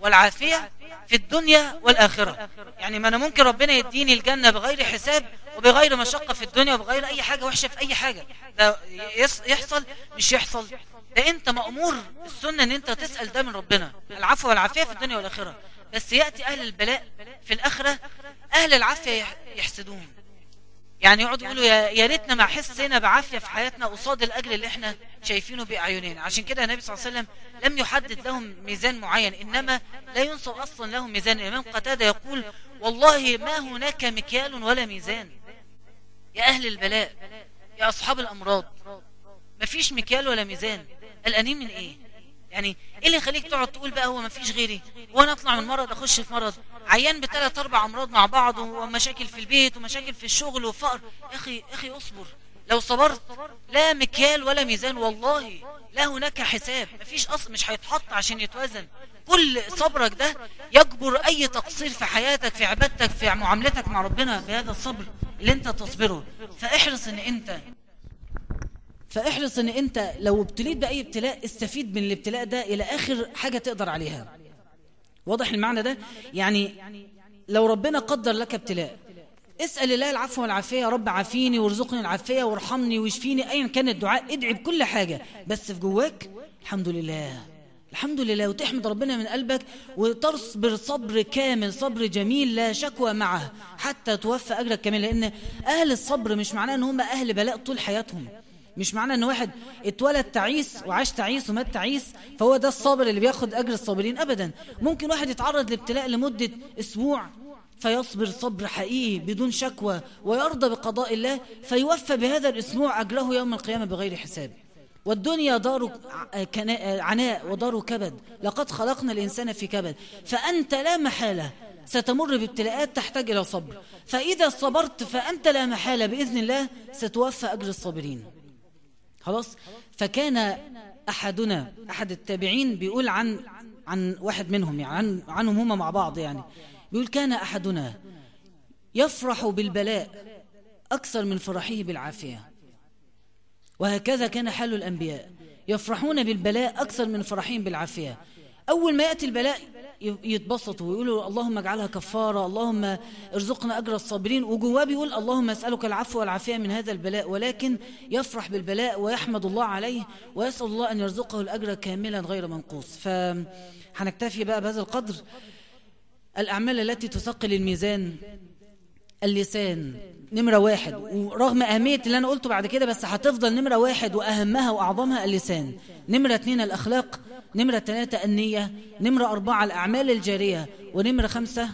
والعافية في الدنيا والآخرة. يعني ما أنا ممكن ربنا يديني الجنة بغير حساب وبغير مشقة في الدنيا وبغير أي حاجة وحشة في أي حاجة. ده يحصل مش يحصل. ده أنت مأمور السنة أن أنت تسأل ده من ربنا. العفو والعافية في الدنيا والآخرة. بس يأتي أهل البلاء في الآخرة أهل العافية يحسدون. يعني يقعدوا يقولوا يا ريتنا ما حسينا بعافية في حياتنا قصاد الأجر اللي إحنا شايفينه بأعيننا. عشان كده النبي صلى الله عليه وسلم لم يحدد لهم ميزان معين إنما لا ينصب أصلا لهم ميزان. الإمام قتادة يقول والله ما هناك مكيال ولا ميزان. يا أهل البلاء يا أصحاب الأمراض ما فيش مكيال ولا ميزان. الأنين من إيه؟ يعني إيه اللي يخليك تقعد تقول بقى هو ما فيش غيري؟ وأنا أطلع من مرض أخش في مرض. عيان بثلاث أربع أمراض مع بعض ومشاكل في البيت ومشاكل في الشغل وفقر. يا أخي اصبر. لو صبرت لا مكيال ولا ميزان والله لا هناك حساب. مفيش أصل مش هيتحط عشان يتوزن كل صبرك ده يجبر أي تقصير في حياتك في عبادتك في معاملتك مع ربنا بهذا الصبر اللي أنت تصبره. فاحرص إن أنت فاحرص إن أنت لو ابتليت بأي ابتلاء استفيد من الابتلاء ده إلى آخر حاجة تقدر عليها. واضح المعنى ده؟ يعني لو ربنا قدر لك ابتلاء اسأل الله العفو والعافية يا رب عافيني وارزقني العافية وارحمني واشفيني ايا كان الدعاء ادعي بكل حاجة. بس في جواك الحمد لله الحمد لله. وتحمد ربنا من قلبك وتصبر صبر كامل صبر جميل لا شكوى معه حتى توفى أجرك كامل. لأن أهل الصبر مش معناه أن هم أهل بلاء طول حياتهم. مش معنى إن واحد اتولد تعيس وعاش تعيس ومات تعيس فهو ده الصابر اللي بياخد أجر الصابرين ابدا. ممكن واحد يتعرض لابتلاء لمدة أسبوع فيصبر صبر حقيقي بدون شكوى ويرضى بقضاء الله فيوفى بهذا الأسبوع أجره يوم القيامة بغير حساب. والدنيا دار عناء ودار كبد. لقد خلقنا الإنسان في كبد. فأنت لا محالة. ستمر بابتلاءات تحتاج إلى صبر. فإذا صبرت فأنت لا محالة. بإذن الله ستوفى أجر الصابرين. خلاص؟ فكان أحدنا أحد التابعين بيقول عن عن واحد منهم يعني عن عنهم هم مع بعض يعني. بيقول كان أحدنا يفرح بالبلاء أكثر من فرحه بالعافية. وهكذا كان حال الأنبياء. يفرحون بالبلاء أكثر من فرحهم بالعافية. أول ما يأتي البلاء يتبسطوا ويقولوا اللهم اجعلها كفارة اللهم ارزقنا أجر الصابرين. وجواه بيقول اللهم أسألك العفو والعافية من هذا البلاء. ولكن يفرح بالبلاء ويحمد الله عليه ويسأل الله أن يرزقه الأجر كاملا غير منقوص. فهنكتفي بقى بهذا القدر. الأعمال التي تثقل الميزان اللسان نمرة واحد. ورغم أهمية اللي أنا قلته بعد كده بس هتفضل نمرة واحد وأهمها وأعظمها اللسان. نمرة اتنين الأخلاق. نمرة ثلاثة النية. نمرة أربعة الأعمال الجارية. ونمرة خمسة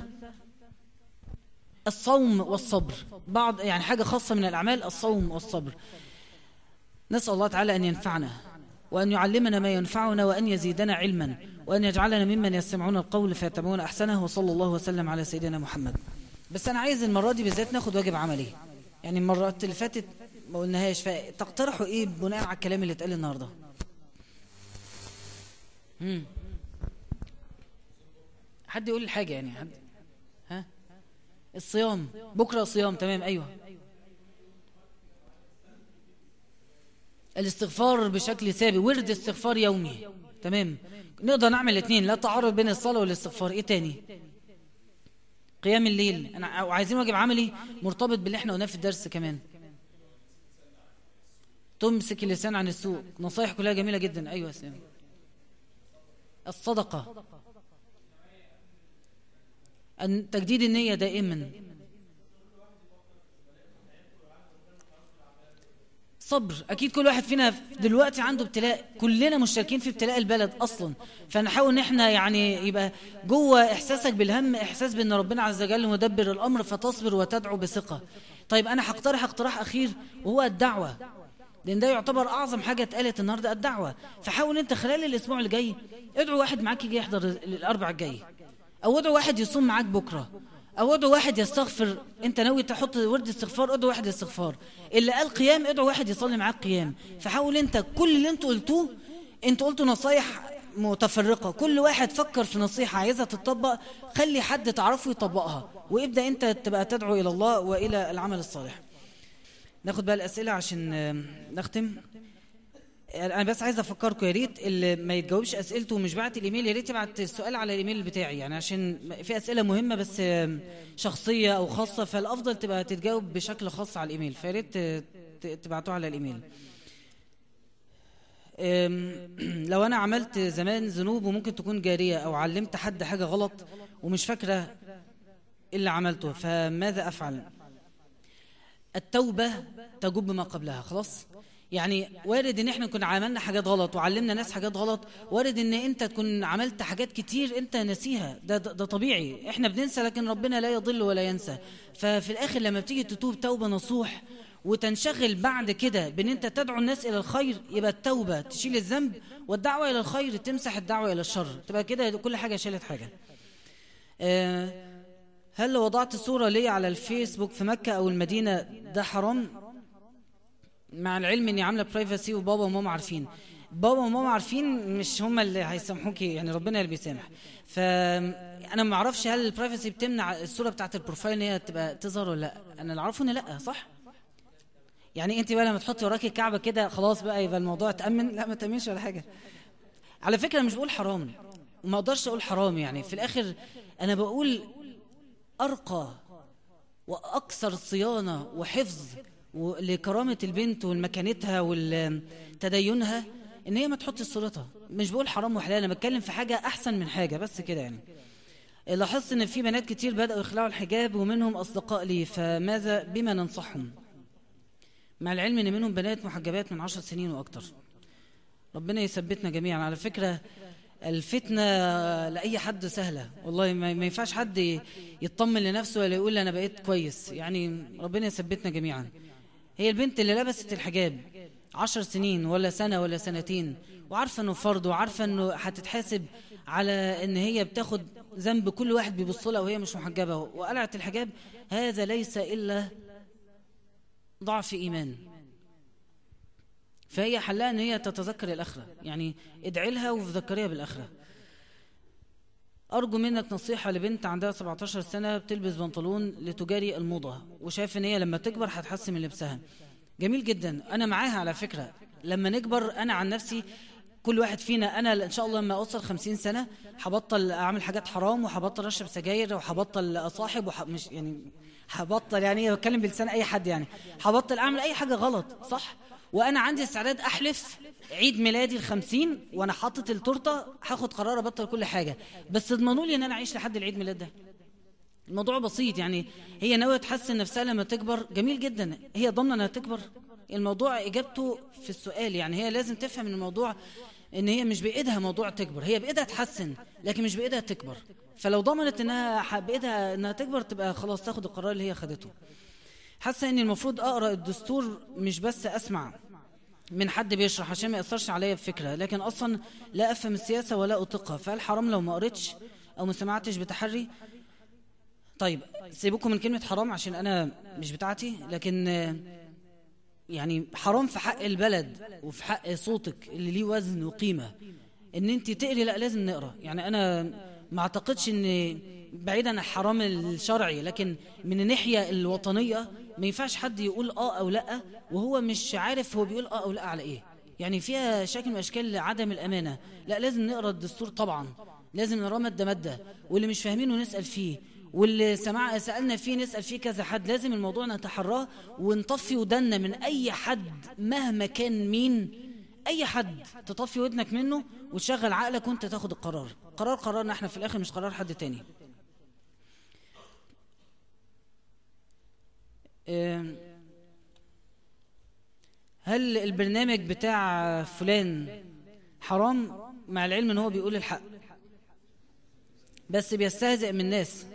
الصوم والصبر. بعض يعني حاجة خاصة من الأعمال الصوم والصبر. نسأل الله تعالى أن ينفعنا. وأن يعلمنا ما ينفعنا وأن يزيدنا علما وأن يجعلنا ممن يستمعون القول فيتبعون أحسنه وصلى الله وسلم على سيدنا محمد. بس أنا عايز المرة دي بالذات ناخد واجب عملي. يعني المرات اللي فاتت ما قلناهاش فتقترحوا إيه بناء على الكلام اللي اتقال النهارده؟ مم. حد يقول حاجة يعني؟ حد؟ ها؟ الصيام. بكرة صيام تمام أيوه. الاستغفار بشكل ثابت ورد استغفار يومي. تمام؟ نقدر نعمل الاثنين لا تعارض بين الصلاة والاستغفار. إيه تاني؟ قيام الليل. أنا وعايزين واجب عملي مرتبط باللي إحنا قلناه في الدرس كمان. تمسك اللسان عن السوء نصايح كلها جميلة جدا. أيوه سلام. الصدقة. أن تجديد النية دائما. صبر. أكيد كل واحد فينا دلوقتي عنده ابتلاء. كلنا مشتركين في ابتلاء البلد أصلا. فنحاول إن إحنا يعني يبقى جوه إحساسك بالهم إحساس بأن ربنا عز وجل مدبر الأمر فتصبر وتدعو بثقة. طيب أنا هقترح اقتراح أخير وهو الدعوة. لأن ده يعتبر أعظم حاجة اتقالت النهاردة الدعوة. فحاول أنت خلال الأسبوع اللي جاي ادعو واحد معاك يجي يحضر الأربع الجاي. أو ادعو واحد يصوم معاك بكرة. أو ادعو واحد يستغفر. أنت ناوي تحط ورد استغفار ادعو واحد استغفار اللي قال قيام ادعو واحد يصلي معاك قيام. فحاول أنت كل اللي أنتوا قلتوه أنتوا قلتوا نصايح متفرقة. كل واحد فكر في نصيحة عايزها تطبق خلي حد تعرفه يطبقها. وابدأ أنت تبقى تدعو إلى الله وإلى العمل الصالح. ناخد بقى الأسئلة عشان نختم. أنا بس عايز أفكركم يا ريت اللي ما يتجاوبش أسئلته ومش بعت الإيميل يا ريت يبعت السؤال على الإيميل بتاعي. يعني عشان في أسئلة مهمة بس شخصية أو خاصة فالأفضل تبقى تتجاوب بشكل خاص على الإيميل. فيا ريت تبعتوه على الإيميل. لو أنا عملت زمان ذنوب وممكن تكون جارية أو علمت حد حاجة غلط ومش فاكرة اللي عملته فماذا أفعل؟ التوبة تجب ما قبلها خلاص؟ يعني وارد إن إحنا نكون عملنا حاجات غلط وعلمنا ناس حاجات غلط وارد إن إنت تكون عملت حاجات كتير إنت نسيها ده, ده, ده طبيعي. إحنا بننسى لكن ربنا لا يضل ولا ينسى. ففي الآخر لما بتيجي تتوب توبة نصوح وتنشغل بعد كده بإن إنت تدعو الناس إلى الخير يبقى التوبة تشيل الذنب والدعوة إلى الخير تمسح الدعوة إلى الشر. تبقى كده كل حاجة شالت حاجة. آه هل لو وضعت صورة لي على الفيسبوك في مكة أو المدينة ده حرام؟ مع العلم إني عاملة privacy وبابا وماما عارفين. بابا وماما عارفين مش هم اللي هيسامحوكي يعني ربنا اللي بيسامح. فانا ما أعرفش هل ال privacy بتمنع الصورة بتاعت ال profile إن هي تبقى تظهر ولا لأ. أنا اللي أعرفه إن لأ صح؟ يعني أنت بقى لما تحطي وراكي الكعبه كده خلاص بقى يبقى الموضوع اتأمن. لأ ما تأمنش ولا حاجة. على فكرة مش بقول حرام وما أقدرش أقول حرام يعني. في الآخر أنا بقول أرقى وأكثر صيانة وحفظ لكرامة البنت والمكانتها وتدينها إن هي ما تحط صورتها. مش بقول حرام وحلال أنا بتكلم في حاجة أحسن من حاجة بس كده يعني. لاحظت إن في بنات كتير بدأوا يخلعوا الحجاب ومنهم أصدقاء لي فماذا بما ننصحهم؟ مع العلم إن منهم بنات محجبات من عشر سنين وأكتر. ربنا يثبتنا جميعا. على فكرة الفتنة لأي حد سهلة. والله ما ما ينفعش حد يطمن لنفسه ولا يقول أنا بقيت كويس. يعني ربنا يثبتنا جميعا. هي البنت اللي لبست الحجاب. عشر سنين ولا سنة ولا سنتين. وعارفة إنه فرض وعارفة إنه هتتحاسب على إن هي بتاخد ذنب كل واحد بيبص لها وهي مش محجبة. وقلعت الحجاب. هذا ليس إلا ضعف إيمان. فهي حلها إن هي تتذكر الآخرة. يعني ادعي لها وذكريها بالآخرة. أرجو منك نصيحة لبنت عندها 17 سنة بتلبس بنطلون لتجاري الموضة وشايف إن هي لما تكبر هتحسن من لبسها. جميل جدا. أنا معاها على فكرة. لما نكبر أنا عن نفسي كل واحد فينا أنا إن شاء الله لما أوصل 50 سنة هبطل أعمل حاجات حرام وهبطل أشرب سجاير وهبطل أصاحب وح... مش يعني هبطل يعني بتكلم بلسان أي حد يعني هبطل أعمل أي حاجة غلط صح؟ وأنا عندي استعداد أحلف عيد ميلادي الخمسين وأنا حاطط التورتة هاخد قرار أبطل كل حاجة. بس اضمنوا لي إن أنا أعيش لحد العيد ميلاد ده. الموضوع بسيط يعني هي ناوية تحسن نفسها لما تكبر. جميل جدا. هي ضامنة إنها تكبر. الموضوع إجابته في السؤال يعني هي لازم تفهم إن الموضوع إن هي مش بإيدها موضوع تكبر. هي بإيدها تحسن لكن مش بإيدها تكبر. فلو ضمنت إنها بإيدها إنها تكبر تبقى خلاص تاخد القرار اللي هي خدته. حاسة ان المفروض أقرأ الدستور مش بس أسمع. من حد بيشرح عشان ما يأثرش عليا بفكره لكن أصلا لا أفهم السياسة ولا أطيقها. فهل حرام لو ما قريتش أو ما سمعتش بتحري؟ طيب سيبكم من كلمة حرام عشان أنا مش بتاعتي لكن يعني حرام في حق البلد وفي حق صوتك اللي ليه وزن وقيمة. إن أنت تقري لا لازم نقرأ. يعني أنا ما أعتقدش إن بعيدا عن الحرام الشرعي لكن من الناحية الوطنية ما ينفعش حد يقول آه أو لأ وهو مش عارف هو بيقول آه أو لأ على إيه. يعني فيها شكل من أشكال عدم الأمانة. لأ لازم نقرأ الدستور طبعا. لازم نقرأه مادة مادة. واللي مش فاهمينه نسأل فيه. واللي سمع سألنا فيه نسأل فيه كذا حد. لازم الموضوع نتحراه ونطفي ودنا من أي حد مهما كان مين. أي حد تطفي ودنك منه وتشغل عقلك وأنت تاخد القرار. قرار قرارنا إحنا في الآخر مش قرار حد تاني. هل البرنامج بتاع فلان حرام؟ مع العلم إن هو بيقول الحق. بس بيستهزئ من الناس.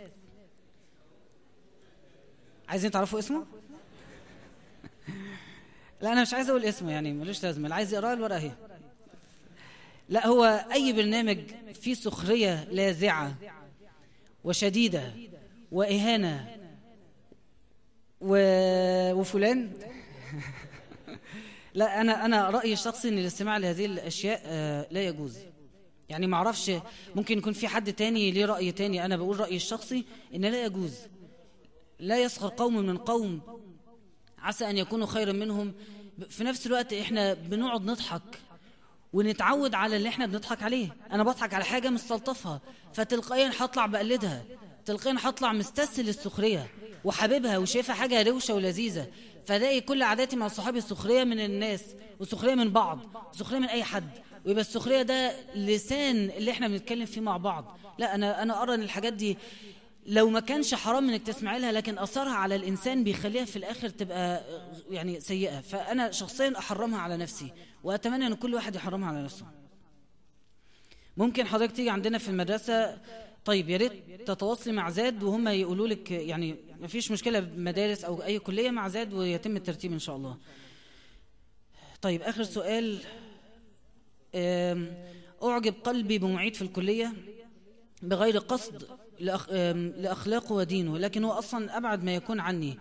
عايزين تعرفوا اسمه؟ (laughs) لا أنا مش عايز أقول اسمه يعني ملوش لازمة. اللي عايز يقراه الورقة أهي. لا هو أي برنامج فيه سخرية لاذعة وشديدة وإهانة و... وفلان. (laughs) لا أنا أنا رأيي الشخصي إن الاستماع لهذه الأشياء لا يجوز. يعني ما أعرفش ممكن يكون في حد تاني ليه رأي تاني. أنا بقول رأيي الشخصي إن لا يجوز. لا يسخر قوم من قوم. عسى أن يكونوا خيرا منهم. في نفس الوقت إحنا بنقعد نضحك ونتعود على اللي إحنا بنضحك عليه. أنا بضحك على حاجة مستلطفها فتلقائيا هطلع بقلدها. تلقائيا هطلع مستسهل السخرية. وحبيبها وشايفها حاجة روشة ولذيذة فلاقي كل عاداتي مع صحابي السخرية من الناس وسخرية من بعض وسخرية من أي حد. ويبقى السخرية ده لسان اللي إحنا بنتكلم فيه مع بعض. لا أنا, أنا أرى أن الحاجات دي لو ما كانش حرام إنك تسمعي لها لكن أثرها على الإنسان بيخليها في الآخر تبقى يعني سيئة. فأنا شخصيا أحرمها على نفسي وأتمنى إن كل واحد يحرمها على نفسه. ممكن حضرتك تيجي عندنا في المدرسة؟ طيب يا ريت تتواصلي مع زاد وهم يقولوا لك يعني ما فيش مشكلة بمدارس أو أي كلية مع زاد ويتم الترتيب إن شاء الله. طيب آخر سؤال. أعجب قلبي بمعيد في الكلية بغير قصد لأخ... لأخلاقه ودينه لكن هو أصلا أبعد ما يكون عني.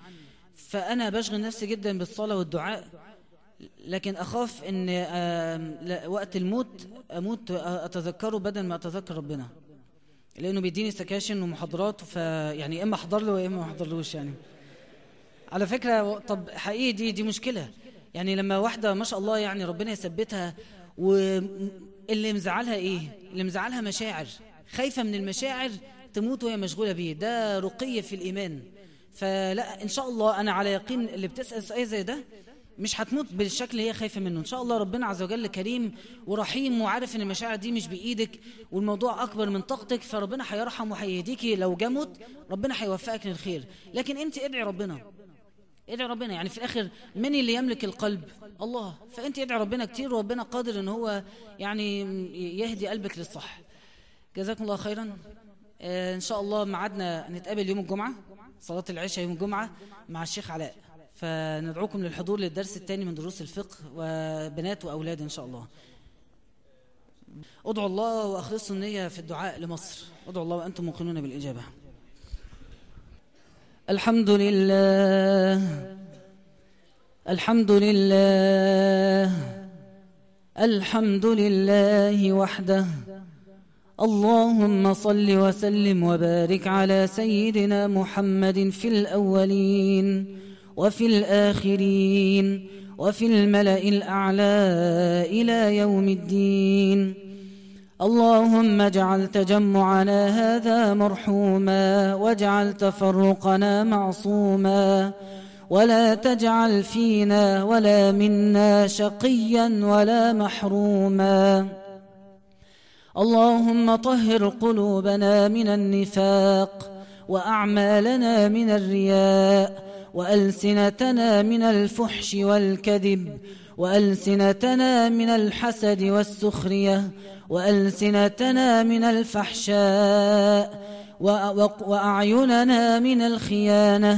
فأنا بشغل نفسي جدا بالصلاة والدعاء لكن أخاف أن وقت الموت أموت أتذكره بدل ما أتذكر ربنا. لأنه بيديني سكاشن ومحاضرات فيعني إما أحضر له وإما ما أحضرلوش يعني. على فكرة طب حقيقي دي دي مشكلة. يعني لما واحدة ما شاء الله يعني ربنا يثبتها واللي مزعلها إيه؟ اللي مزعلها مشاعر. خايفة من المشاعر تموت وهي مشغولة بيه. ده رقية في الإيمان. فلا إن شاء الله أنا على يقين اللي بتسأل سؤال زي ده مش هتموت بالشكل اللي هي خايفة منه. إن شاء الله ربنا عز وجل كريم ورحيم وعارف إن المشاعر دي مش بإيدك والموضوع أكبر من طاقتك فربنا هيرحم وهيهديكي لو جمت ربنا هيوفقك للخير. لكن أنت ادعي ربنا. ادعي ربنا. يعني في الآخر من اللي يملك القلب؟ الله. فأنت ادعي ربنا كتير وربنا قادر إن هو يعني يهدي قلبك للصح. جزاكم الله خيرا. آه إن شاء الله معادنا نتقابل يوم الجمعة صلاة العشاء يوم الجمعة مع الشيخ علاء. فندعوكم للحضور للدرس الثاني من دروس الفقه وبنات وأولاد إن شاء الله. ادعوا الله وأخلصوا النية في الدعاء لمصر. ادعوا الله وأنتم موقنون بالإجابة. الحمد لله. الحمد لله. الحمد لله وحده. اللهم صل وسلم وبارك على سيدنا محمد في الأولين. وفي الآخرين وفي الملأ الأعلى إلى يوم الدين. اللهم اجعل تجمعنا هذا مرحوما واجعل تفرقنا معصوما ولا تجعل فينا ولا منا شقيا ولا محروما. اللهم طهر قلوبنا من النفاق وأعمالنا من الرياء وألسنتنا من الفحش والكذب وألسنتنا من الحسد والسخرية وألسنتنا من الفحشاء وأعيننا من الخيانة.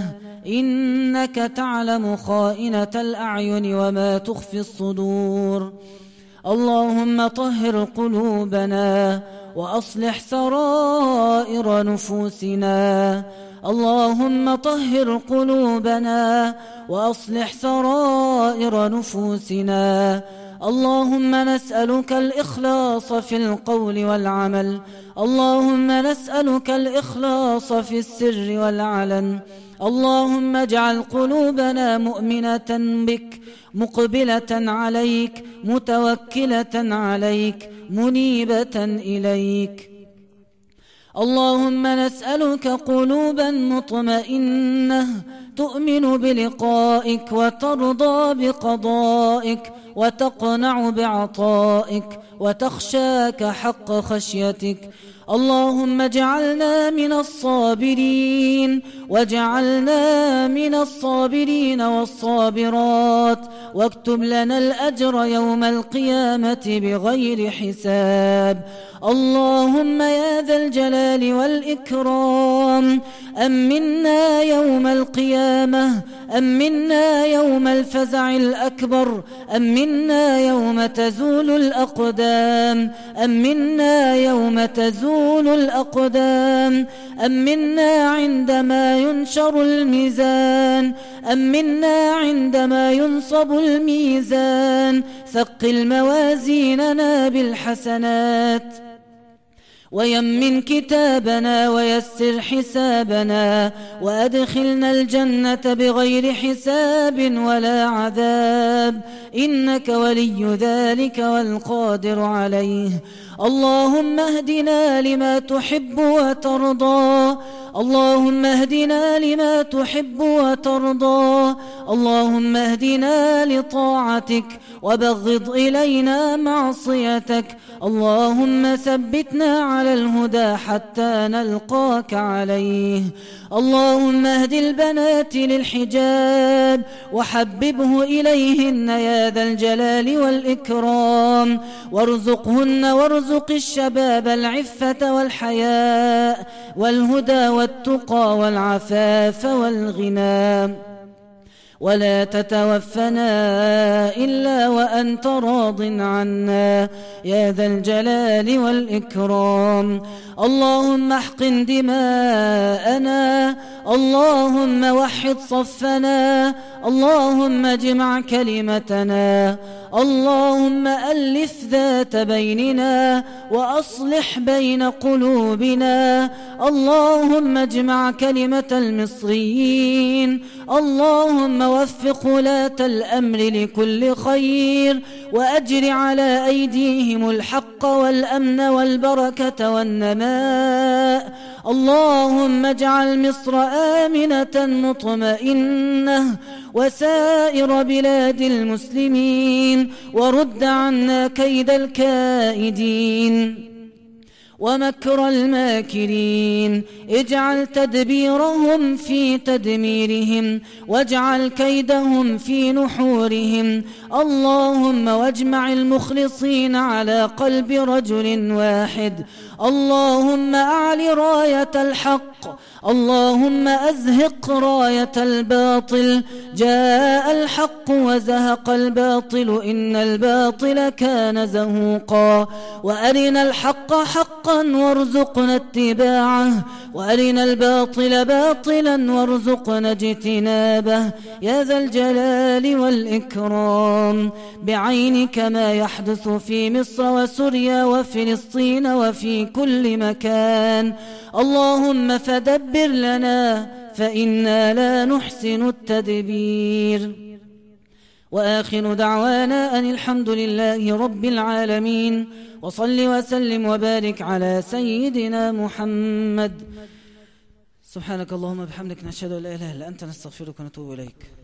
إنك تعلم خائنة الأعين وما تخفي الصدور. اللهم طهر قلوبنا وأصلح سرائر نفوسنا. اللهم طهر قلوبنا وأصلح سرائر نفوسنا. اللهم نسألك الإخلاص في القول والعمل. اللهم نسألك الإخلاص في السر والعلن. اللهم اجعل قلوبنا مؤمنة بك مقبلة عليك متوكلة عليك منيبة إليك. اللهم نسألك قلوبا مطمئنة تؤمن بلقائك وترضى بقضائك وتقنع بعطائك وتخشاك حق خشيتك. اللهم اجعلنا من الصابرين واجعلنا من الصابرين والصابرات واكتب لنا الأجر يوم القيامة بغير حساب. اللهم يا ذا الجلال والإكرام أمنا يوم القيامة أمنا يوم الفزع الأكبر؟ أمنا يوم تزول الأقدام؟ أمنا يوم تزول الأقدام؟ أمنا عندما ينشر الميزان؟ أمنا عندما ينصب الميزان؟ ثقل موازيننا بالحسنات. ويمن كتابنا ويسر حسابنا وأدخلنا الجنة بغير حساب ولا عذاب. إنك ولي ذلك والقادر عليه. اللهم اهدنا لما تحب وترضى. اللهم اهدنا لما تحب وترضى. اللهم اهدنا لطاعتك وبغض إلينا معصيتك. اللهم ثبتنا على الهدى حتى نلقاك عليه. اللهم اهد البنات للحجاب وحببه إليهن يا ذا الجلال والإكرام. وارزقهن وارزق الشباب العفة والحياء والهدى والتقى والعفاف والغنى. ولا تتوفنا إلا وأنت راض عنا. يا ذا الجلال والإكرام. اللهم احقن دماءنا. اللهم وحد صفنا. اللهم اجمع كلمتنا. اللهم ألف ذات بيننا وأصلح بين قلوبنا. اللهم اجمع كلمة المصريين. اللهم وفق ولاة الأمر لكل خير وأجر على أيديهم الحق والأمن والبركة والنماء. اللهم اجعل مصر آمنة مطمئنة وسائر بلاد المسلمين ورد عنا كيد الكائدين. ومكر الماكرين. اجعل تدبيرهم في تدميرهم واجعل كيدهم في نحورهم. اللهم واجمع المخلصين على قلب رجل واحد. اللهم أعل راية الحق اللهم أزهق راية الباطل. جاء الحق وزهق الباطل إن الباطل كان زهوقا. وأرنا الحق حقا وارزقنا اتباعه. وأرنا الباطل باطلا وارزقنا اجتنابه. يا ذا الجلال والإكرام. بعينك ما يحدث في مصر وسوريا وفلسطين وفي كل مكان. اللهم فدبر لنا فإنا لا نحسن التدبير. وآخر دعوانا أن الحمد لله رب العالمين. وصل وسلم وبارك على سيدنا محمد. سبحانك اللهم بحمدك نشهد أن لا إله إلا أنت نستغفرك ونتوب إليك.